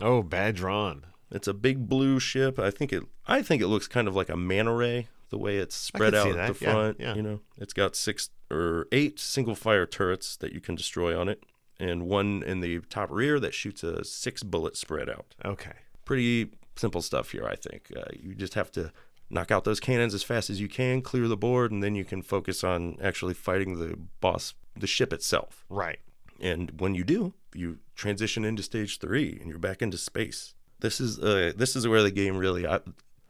Oh, Badron. It's a big blue ship. I think it. I think it looks kind of like a manta ray, the way it's spread out at the that. Yeah, front. yeah. You know, it's got six or eight single fire turrets that you can destroy on it, and one in the top rear that shoots a six bullet spread out. Okay. Pretty simple stuff here. I think uh, you just have to knock out those cannons as fast as you can, clear the board, and then you can focus on actually fighting the boss, the ship itself. Right. And when you do, you transition into stage three, and you're back into space. This is uh, this is where the game really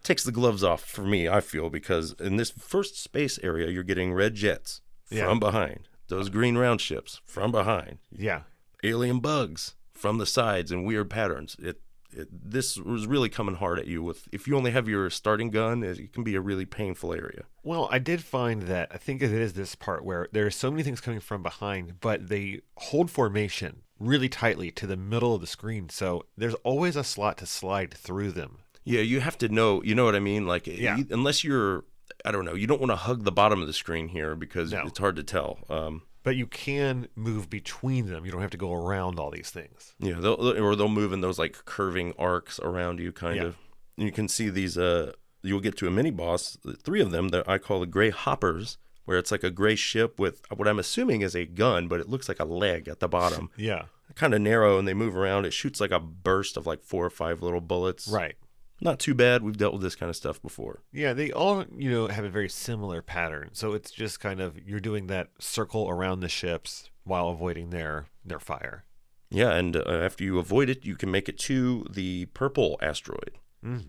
takes the gloves off for me. I feel because in this first space area, you're getting red jets Yeah. from behind, those green round ships from behind, Yeah. alien bugs from the sides in weird patterns. It, it this was really coming hard at you. With if you only have your starting gun, it, it can be a really painful area. Well, I did find that I think it is this part where there are so many things coming from behind, but they hold formation really tightly to the middle of the screen. So there's always a slot to slide through them. Yeah, you have to know. You know what I mean? Like, Yeah. you- unless you're, I don't know, you don't want to hug the bottom of the screen here because No. it's hard to tell. Um, But you can move between them. You don't have to go around all these things. yeah, they'll or they'll move in those like curving arcs around you, kind Yeah. of. You can see these. Uh, you'll get to a mini boss. Three of them that I call the gray hoppers, where it's like a gray ship with what I'm assuming is a gun, but it looks like a leg at the bottom. Yeah. kind of narrow, and they move around. It shoots like a burst of like four or five little bullets. Right. Not too bad. We've dealt with this kind of stuff before. Yeah, they all, you know, have a very similar pattern. So it's just kind of you're doing that circle around the ships while avoiding their their fire. Yeah, and uh, after you avoid it, you can make it to the purple asteroid, Mm.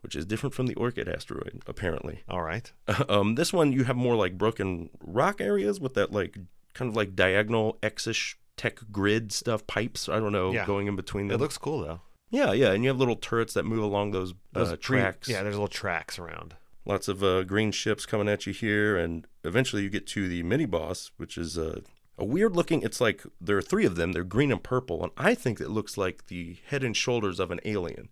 which is different from the orchid asteroid, apparently. All right. um, this one you have more like broken rock areas with that like kind of like diagonal X-ish tech grid stuff, pipes. I don't know, Yeah. going in between It looks cool though. Yeah, yeah, and you have little turrets that move along those, Those uh, tracks. yeah, there's little tracks around. Lots of uh, green ships coming at you here, and eventually you get to the mini boss, which is uh, a weird looking. It's like there are three of them. They're green and purple, and I think it looks like the head and shoulders of an alien.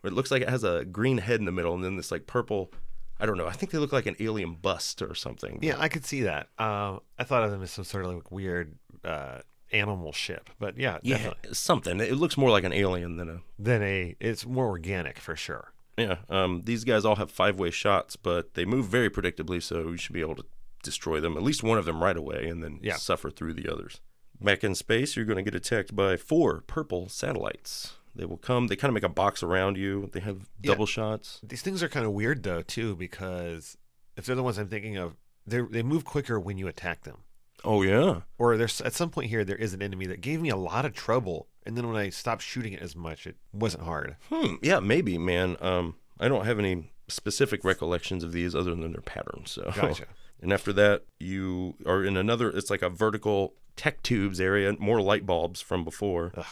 Where it looks like it has a green head in the middle, and then this like purple. I don't know. I think they look like an alien bust or something. Yeah, I could see that. Um, I thought of them as some sort of like weird uh, animal ship, but yeah, yeah, definitely. something. It looks more like an alien than a than a it's more organic for sure. Yeah, um, these guys all have five way shots, but they move very predictably, so you should be able to destroy them, at least one of them right away, and then Yeah. suffer through the others. Back in space, you're going to get attacked by four purple satellites. They will come, they kind of make a box around you. They have Yeah. double shots. These things are kind of weird though too, because if they're the ones I'm thinking of, they they move quicker when you attack them. Oh, yeah. Or there's at some point here there is an enemy that gave me a lot of trouble, and then when I stopped shooting it as much, it wasn't hard. Hmm. Yeah, maybe, man. Um, I don't have any specific recollections of these other than their patterns. So. Gotcha. And after that, you are in another, it's like a vertical tech tubes area, more light bulbs from before. Ugh.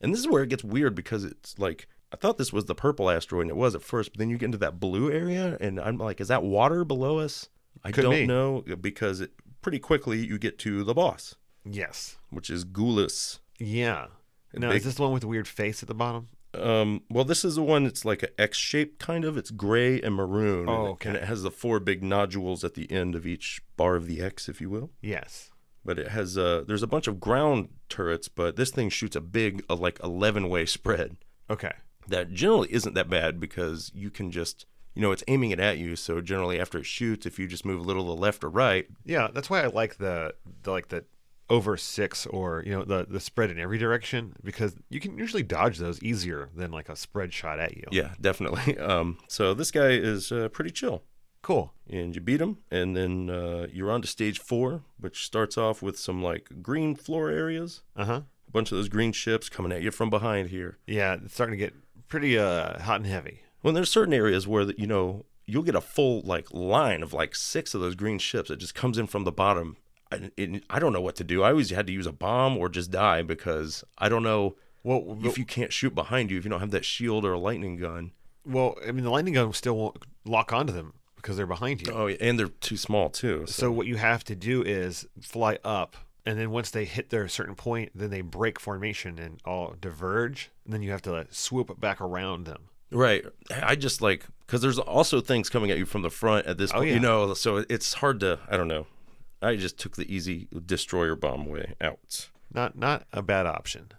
And this is where it gets weird because it's like, I thought this was the purple asteroid, and it was at first, but then you get into that blue area, and I'm like, is that water below us? I Could don't be. know because it, pretty quickly you get to the boss, Yes. which is Gulis. Yeah. Now big- is this the one with the weird face at the bottom? Um, well, this is the one that's like an X shaped kind of. It's gray and maroon. Oh, and it- okay. And it has the four big nodules at the end of each bar of the X, if you will. Yes. but it has uh there's a bunch of ground turrets but this thing shoots a big uh, like 11 way spread Okay. that generally isn't that bad because you can just you know it's aiming it at you so generally after it shoots if you just move a little to the left or right Yeah, that's why I like the, the like the over six or you know the the spread in every direction because you can usually dodge those easier than like a spread shot at you. yeah definitely um so this guy is uh, pretty chill Cool. and you beat him and then uh, you're on to stage four which starts off with some like green floor areas Uh huh. a bunch of those green ships coming at you from behind here Yeah, it's starting to get pretty uh hot and heavy. Well, there's certain areas where you know you'll get a full like line of like six of those green ships that just comes in from the bottom. I, it, I don't know what to do. I always had to use a bomb or just die because I don't know Well, if you can't shoot behind you if you don't have that shield or a lightning gun. well, I mean the lightning gun still won't lock onto them because they're behind you. Oh, yeah, and they're too small too. So, So what you have to do is fly up, and then once they hit their certain point, then they break formation and all diverge, and then you have to like, swoop back around them. Right, I just like because there's also things coming at you from the front at this Oh, point. yeah. You know, so it's hard to. I don't know. I just took the easy destroyer bomb way out. Not not a bad option.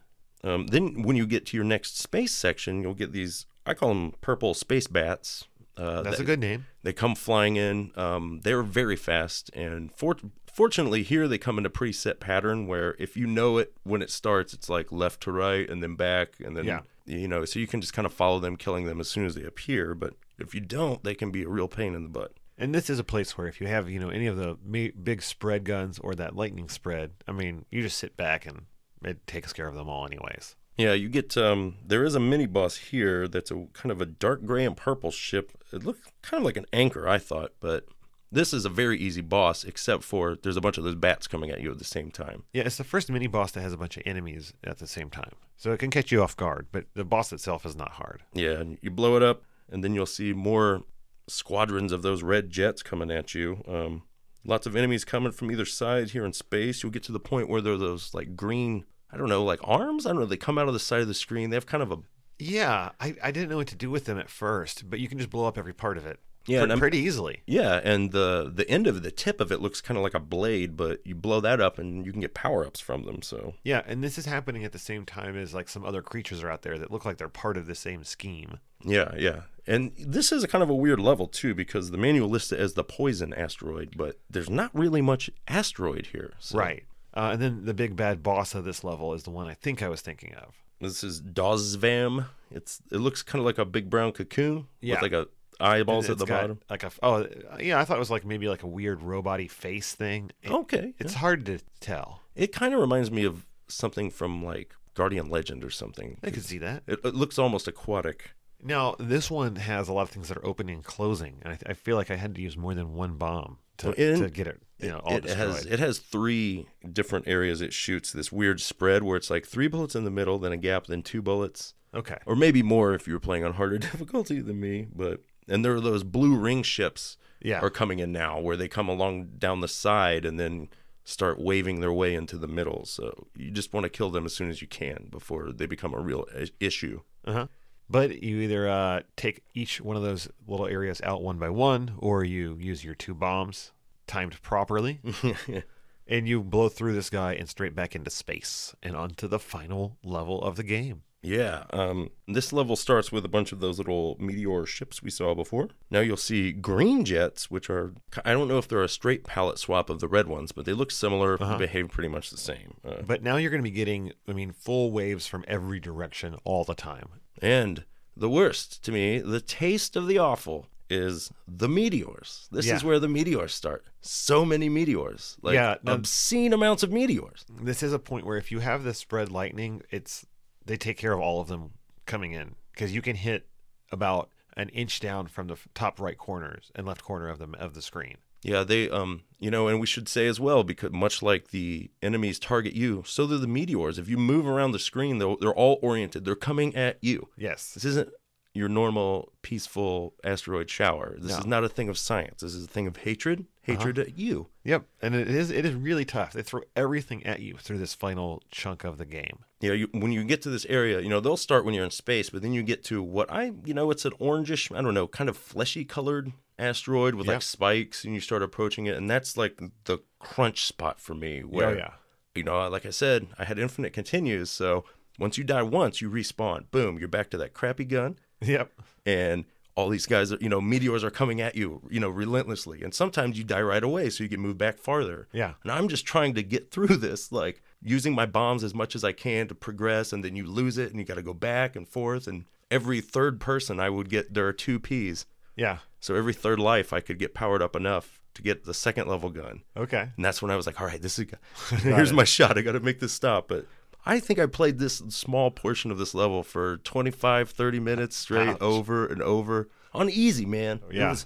Um, then when you get to your next space section, you'll get these. I call them purple space bats. Uh, That's that- a good name. They come flying in. Um, they're very fast, and for, fortunately, here they come in a preset pattern where if you know it when it starts, it's like left to right and then back, and then Yeah. You know, so you can just kind of follow them, killing them as soon as they appear. But if you don't, they can be a real pain in the butt. And this is a place where if you have you know any of the big spread guns or that lightning spread, I mean, you just sit back and it takes care of them all anyways. Yeah, you get um there is a mini boss here that's a kind of a dark gray and purple ship. It looked kind of like an anchor, I thought, but this is a very easy boss except for there's a bunch of those bats coming at you at the same time. Yeah, it's the first mini boss that has a bunch of enemies at the same time, so it can catch you off guard. But the boss itself is not hard. Yeah, and you blow it up and then you'll see more squadrons of those red jets coming at you. Um lots of enemies coming from either side here in space. You'll get to the point where there are those like green, I don't know, like arms. I don't know. They come out of the side of the screen. They have kind of a Yeah, I, I didn't know what to do with them at first, but you can just blow up every part of it. Yeah, pre- and pretty easily. Yeah, and the the end of the tip of it looks kind of like a blade, but you blow that up and you can get power ups from them. So Yeah, and this is happening at the same time as like some other creatures are out there that look like they're part of the same scheme. yeah, yeah, and this is a kind of a weird level too because the manual lists it as the poison asteroid, but there's not really much asteroid here. So Right. Uh, and then the big bad boss of this level is the one I think I was thinking of. This is Dozvam. It's it looks kind of like a big brown cocoon Yeah. with like a eyeballs at the bottom. Like a oh yeah, I thought it was like maybe like a weird robot face thing. It- Okay, It's hard to tell. it kind of reminds me of something from like Guardian Legend or something. I could see that. It, it looks almost aquatic. Now this one has a lot of things that are opening and closing, and I, I feel like I had to use more than one bomb to, and to get it. You know, all it destroyed. has it has three different areas it shoots this weird spread where it's like three bullets in the middle then a gap then two bullets Okay. or maybe more if you were playing on harder difficulty than me. But and there are those blue ring ships Yeah. are coming in now, where they come along down the side and then start waving their way into the middle. So you just want to kill them as soon as you can before they become a real issue. Uh-huh. But you either uh, take each one of those little areas out one by one, or you use your two bombs timed properly, and you blow through this guy and straight back into space and onto the final level of the game. Yeah, um, this level starts with a bunch of those little meteor ships we saw before. Now you'll see green jets, which are, I don't know if they're a straight palette swap of the red ones, but they look similar, behave pretty much the same. Uh, But now you're going to be getting, I mean, full waves from every direction all the time. and the worst to me, the taste of the awful, is the meteors. This Yeah. is where the meteors start. So many meteors. Like Yeah, obscene amounts of meteors. This is a point where if you have the spread lightning, it's they take care of all of them coming in because you can hit about an inch down from the top right corners and left corner of them of the screen. Yeah, they um you know, and we should say as well because much like the enemies target you, so do the meteors. If you move around the screen, they're, they're all oriented. They're coming at you. Yes. This isn't your normal peaceful asteroid shower. This No. is not a thing of science. This is a thing of hatred, Uh-huh. hatred at you. Yep, and it is it is really tough. They throw everything at you through this final chunk of the game. You know, you, when you get to this area, you know, they'll start when you're in space, but then you get to what I, you know, it's an orangish, I don't know, kind of fleshy colored asteroid with Yeah. like spikes, and you start approaching it, and that's like the crunch spot for me. Oh, where, oh yeah, you know, like I said, I had infinite continues, so once you die once, you respawn. Boom, you're back to that crappy gun, yep, and all these guys, are, you know, meteors are coming at you, you know, relentlessly, and sometimes you die right away, so you can move back farther. yeah, And I'm just trying to get through this, like using my bombs as much as I can to progress, and then you lose it, and you got to go back and forth. And every third person, I would get there are two P's, yeah. so every third life, I could get powered up enough to get the second level gun. Okay, And that's when I was like, all right, this is here's my shot. I got to make this stop. But I think I played this small portion of this level for 25, 30 minutes straight Ouch. over and over on easy, man. It was-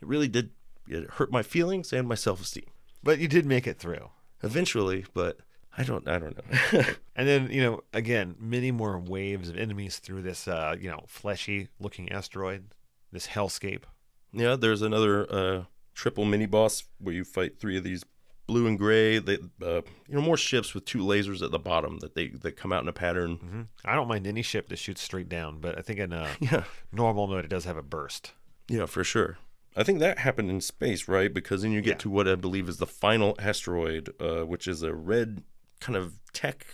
it really did. It hurt my feelings and my self esteem but you did make it through. eventually, but I don't I don't know. And then you know, again, many more waves of enemies through this, uh, you know, fleshy looking asteroid, this hellscape. yeah, there's another uh, triple mini boss where you fight three of these blue and gray. They uh, you know more ships with two lasers at the bottom that they that come out in a pattern. hmm I don't mind any ship that shoots straight down, but I think in a Yeah, normal mode it does have a burst. yeah, for sure. I think that happened in space, right? Because then you get Yeah. to what I believe is the final asteroid, uh, which is a red kind of tech,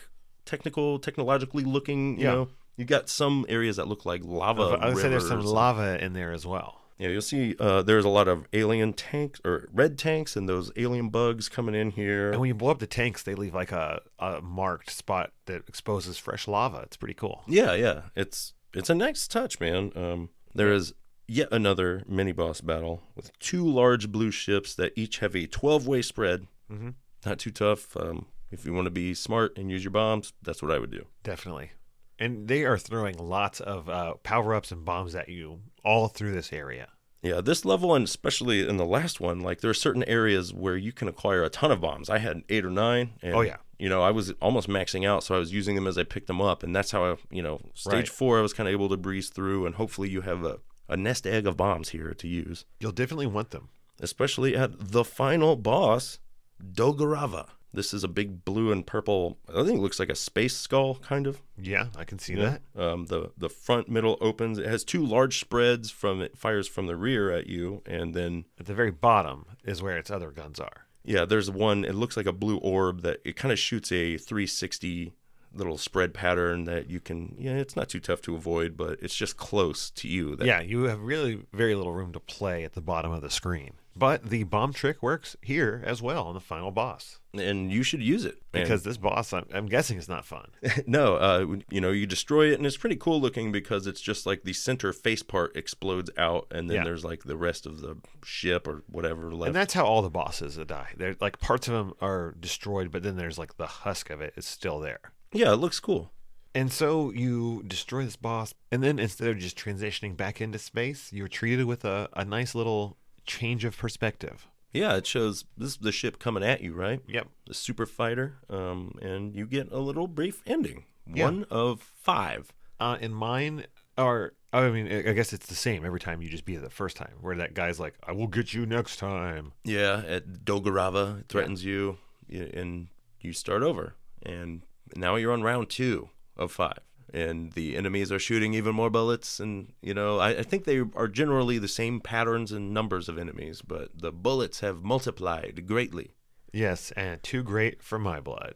technical, technologically looking. You Yeah. know, you got some areas that look like lava. I would say there's some lava in there as well. Yeah, you'll see uh, there's a lot of alien tanks or red tanks and those alien bugs coming in here. And when you blow up the tanks, they leave like a, a marked spot that exposes fresh lava. It's pretty cool. Yeah, yeah. It's it's a nice touch, man. Um, there is yet another mini boss battle with two large blue ships that each have a 12 way spread. Mm-hmm. Not too tough. Um, if you want to be smart and use your bombs, that's what I would do. Definitely. And they are throwing lots of uh, power ups and bombs at you all through this area. Yeah, this level and especially in the last one, like there are certain areas where you can acquire a ton of bombs. I had eight or nine. And, Oh, yeah. You know, I was almost maxing out, so I was using them as I picked them up, and that's how I, you know, stage Right. four, I was kind of able to breeze through, and hopefully you have a, a nest egg of bombs here to use, You'll definitely want them. especially at the final boss, Dogorava. This is a big blue and purple. I think it looks like a space skull, kind of. Yeah, I can see that. Um, the the front middle opens. It has two large spreads from it fires from the rear at you, and then At the very bottom is where its other guns are. yeah, there's one. It looks like a blue orb that it kind of shoots a 360 little spread pattern that you can. Yeah, it's not too tough to avoid, but it's just close to you. That, Yeah, you have really very little room to play at the bottom of the screen. But the bomb trick works here as well on the final boss. and you should use it Because this boss, I'm, I'm guessing, is not fun. no, uh, you know, you destroy it, and it's pretty cool looking because it's just like the center face part explodes out, and then Yeah. there's like the rest of the ship or whatever left. And that's how all the bosses die. They're like parts of them are destroyed, but then there's like the husk of it is still there. yeah, it looks cool. And so you destroy this boss, and then instead of just transitioning back into space, you're treated with a, a nice little change of perspective. Yeah, it shows this is the ship coming at you, right? Yep. The super fighter, um, and you get a little brief ending. Yeah. One of five. Uh, in mine, or I mean, I guess it's the same every time you just beat it the first time, where that guy's like, "I will get you next time." Yeah, at Dogorava it threatens you, and you start over. And now you're on round two of five, and the enemies are shooting even more bullets. And you know, I, I think they are generally the same patterns and numbers of enemies, but the bullets have multiplied greatly. Yes, and too great for my blood.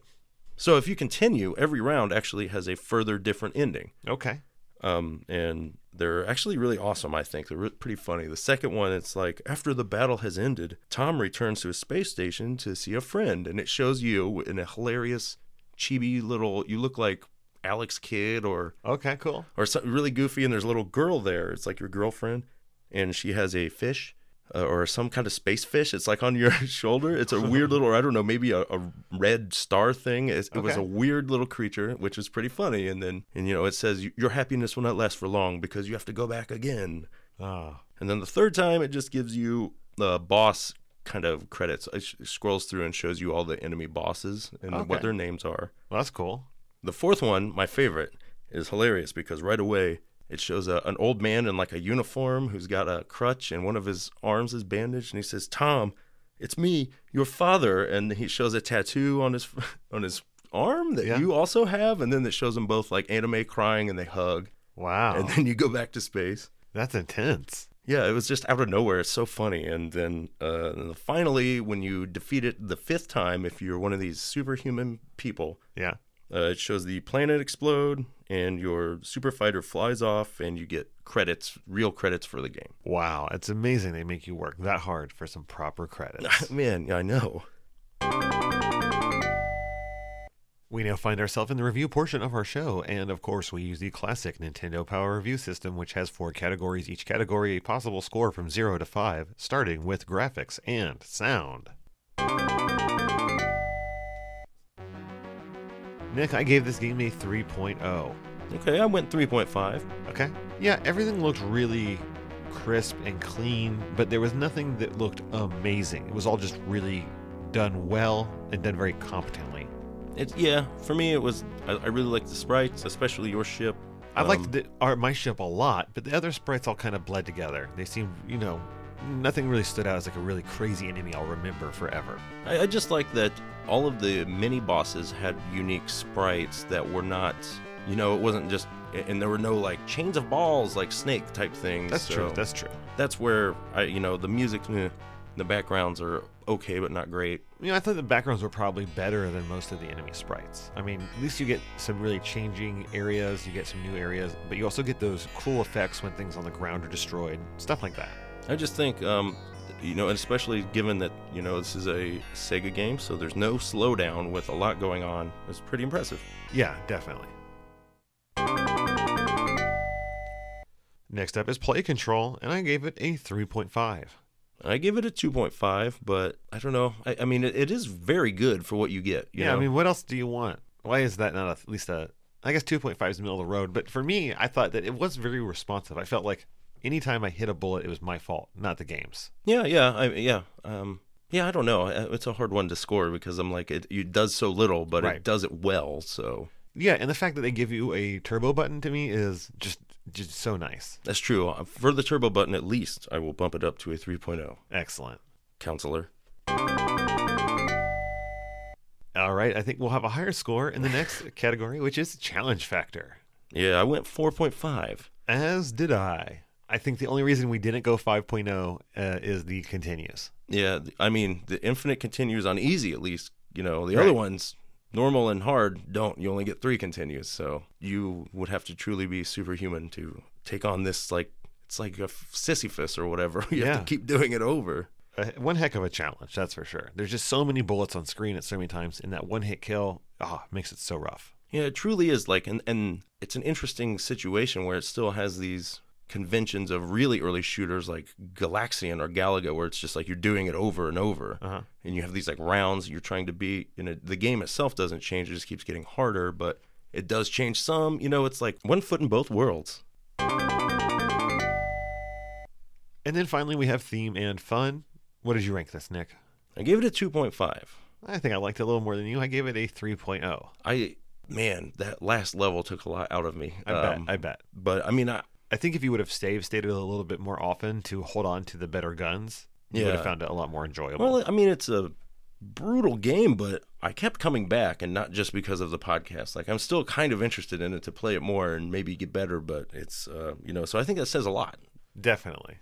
So if you continue, every round actually has a further different ending. Okay. um, and they're actually really awesome. I think they're re- pretty funny. The second one, it's like after the battle has ended, Tom returns to his space station to see a friend, and it shows you in a hilarious, chibi little. You look like Alex Kidd or Okay. Cool. or something really goofy, and there's a little girl there. It's like your girlfriend, and she has a fish. Uh, or some kind of space fish. It's like on your shoulder. It's a weird little, I don't know, maybe a, a red star thing. It was a weird little creature, which is pretty funny. And then, and you know, it says your happiness will not last for long because you have to go back again. Ah. And then the third time, it just gives you the boss kind of credits. It sh- scrolls through and shows you all the enemy bosses and Okay. what their names are. well, that's cool. The fourth one, my favorite, is hilarious because right away it shows a, an old man in like a uniform who's got a crutch and one of his arms is bandaged, and he says, "Tom, it's me, your father." And he shows a tattoo on his on his arm that Yeah. you also have, and then it shows them both like anime crying and they hug, Wow. and then you go back to space. that's intense. Yeah, it was just out of nowhere. It's so funny. And then uh, and finally, when you defeat it the fifth time, if you're one of these superhuman people, Yeah. Uh, it shows the planet explode, and your super fighter flies off, and you get credits, real credits for the game. Wow. It's amazing they make you work that hard for some proper credits. Man, yeah, I know. We now find ourselves in the review portion of our show, and of course, we use the classic Nintendo Power Review system, which has four categories, each category a possible score from 0 to 5, starting with graphics and sound. Nick, I gave this game a 3.0. Okay, I went 3.5. Okay? Yeah, everything looked really crisp and clean, but there was nothing that looked amazing. It was all just really done well and done very competently. It's yeah, for me it was. I, I really liked the sprites, especially your ship. I liked Um, the, our, my ship a lot, but the other sprites all kind of bled together. They seemed, you know, nothing really stood out as like a really crazy enemy I'll remember forever. I, I just like that all of the mini bosses had unique sprites that were not. You know, it wasn't just, and there were no like chains of balls like Snake type things. That's true. That's true. that's where I, you know, the music, eh, the backgrounds are okay but not great. You know, I thought the backgrounds were probably better than most of the enemy sprites. I mean, at least you get some really changing areas, you get some new areas, but you also get those cool effects when things on the ground are destroyed, stuff like that. I just think, um, you know, and especially given that you know this is a Sega game, so there's no slowdown with a lot going on. It's pretty impressive. Yeah, definitely. Next up is play control, and I gave it a 3.5. I give it a 2.5, but I don't know. I, I mean, it, it is very good for what you get. You yeah, know? I mean, what else do you want? Why is that not a, at least a? I guess 2.5 is the middle of the road, but for me, I thought that it was very responsive. I felt like anytime I hit a bullet, it was my fault, not the game's. yeah, yeah, I, yeah. Um, yeah, I don't know. Uh, It's a hard one to score because I'm like, it, it does so little, but Right. it does it well. So Yeah, and the fact that they give you a turbo button to me is just just so nice. that's true. Uh, For the turbo button, at least, I will bump it up to a 3.0. Excellent. Counselor. All right, I think we'll have a higher score in the next category, which is challenge factor. Yeah, I went 4.5. As did I. I think the only reason we didn't go 5.0 uh, is the continues. Yeah, I mean, the infinite continues on easy at least. You know, the Right. other ones, normal and hard, don't. You only get three continues. So you would have to truly be superhuman to take on this, like, it's like a Sisyphus or whatever. You have Yeah. to keep doing it over. Uh, one heck of a challenge, that's for sure. There's just so many bullets on screen at so many times, and that one hit kill ah makes it so rough. Yeah, it truly is like, and, and it's an interesting situation where it still has these conventions of really early shooters like Galaxian or Galaga, where it's just like you're doing it over and over. Uh-huh. and you have these like rounds you're trying to beat and it, the game itself doesn't change it just keeps getting harder but it does change some you know it's like one foot in both worlds And then finally, we have theme and fun. What did you rank this, Nick? i gave it a 2.5 I think I liked it a little more than you. I gave it a oh. 3.0. i man, that last level took a lot out of me. I Um, bet. I bet. but I mean, I, I think if you would have saved stated a little bit more often to hold on to the better guns, you would have found it a lot more enjoyable. well, I mean, it's a brutal game, but I kept coming back, and not just because of the podcast. Like, I'm still kind of interested in it to play it more and maybe get better. But it's, uh, you know, so I think that says a lot. Definitely.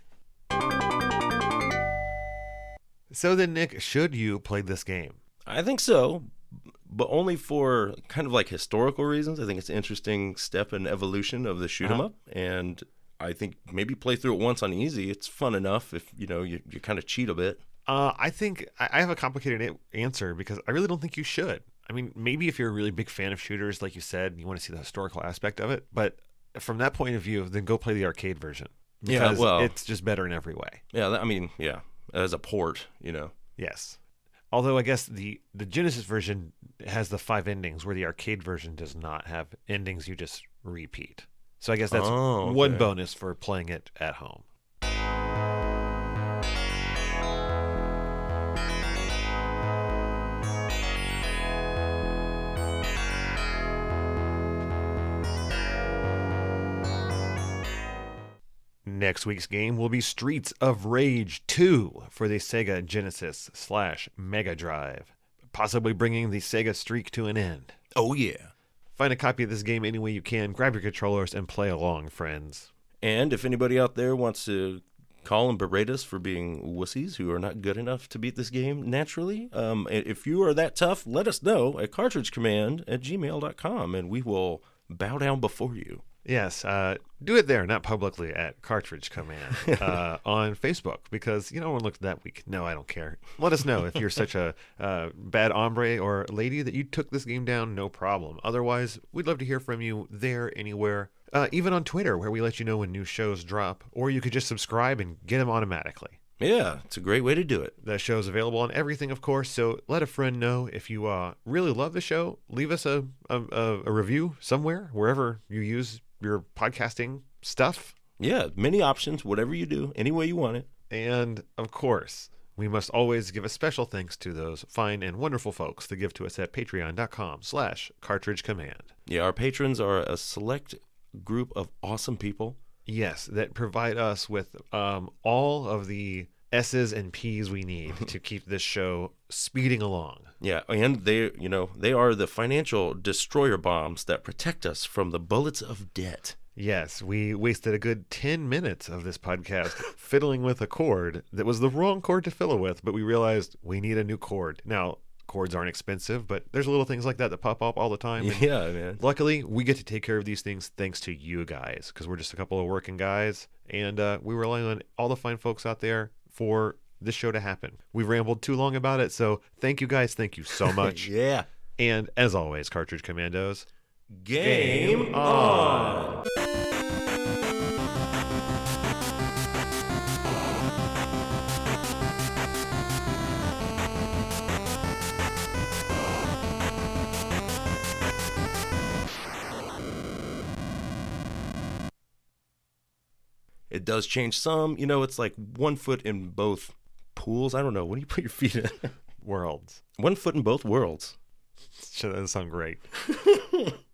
So then, Nick, should you play this game? I think so, but only for kind of like historical reasons. I think it's an interesting step in evolution of the shoot 'em Uh-huh. up, and I think maybe play through it once on easy. It's fun enough if you know you, you kind of cheat a bit. Uh, I think I have a complicated a- answer because I really don't think you should. I mean, maybe if you're a really big fan of shooters, like you said, you want to see the historical aspect of it. But from that point of view, then go play the arcade version. Yeah, well- it's just better in every way. Yeah, I mean, yeah, as a port, you know. Yes. Although I guess the the Genesis version has the five endings, where the arcade version does not have endings. You just repeat. So I guess that's Oh, one okay. bonus for playing it at home. Next week's game will be Streets of Rage 2 for the Sega Genesis slash Mega Drive, possibly bringing the Sega streak to an end. Oh yeah. Find a copy of this game any way you can, grab your controllers, and play along, friends. And if anybody out there wants to call and berate us for being wussies who are not good enough to beat this game naturally, um, if you are that tough, let us know at cartridgecommand at gmail.com and we will bow down before you. Yes, uh, do it there, not publicly at Cartridge Command uh, on Facebook because you know one looked at that week. No, I don't care. Let us know if you're such a uh, bad hombre or lady that you took this game down. No problem. Otherwise, we'd love to hear from you there, anywhere, uh, even on Twitter where we let you know when new shows drop, or you could just subscribe and get them automatically. Yeah, it's a great way to do it. The show's available on everything, of course. So let a friend know if you uh, really love the show. Leave us a, a, a review somewhere, wherever you use your podcasting stuff. Yeah, many options, whatever you do, any way you want it. And of course, we must always give a special thanks to those fine and wonderful folks that give to us at patreon.com slash cartridge command. Yeah, our patrons are a select group of awesome people. Yes, that provide us with um, all of the S's and P's we need to keep this show speeding along. Yeah, and they, you know, they are the financial destroyer bombs that protect us from the bullets of debt. Yes, we wasted a good 10 minutes of this podcast fiddling with a cord that was the wrong cord to fiddle with, but we realized we need a new cord. Now, cords aren't expensive, but there's little things like that that pop up all the time. and Yeah, man. Luckily, we get to take care of these things thanks to you guys because we're just a couple of working guys and uh, we rely on all the fine folks out there for this show to happen. We've rambled too long about it, so thank you guys. Thank you so much. Yeah. and as always, Cartridge Commandos. Game on. It does change some. You know, it's like one foot in both pools. I don't know. When do you put your feet in? Worlds. one foot in both worlds. That doesn't sound great.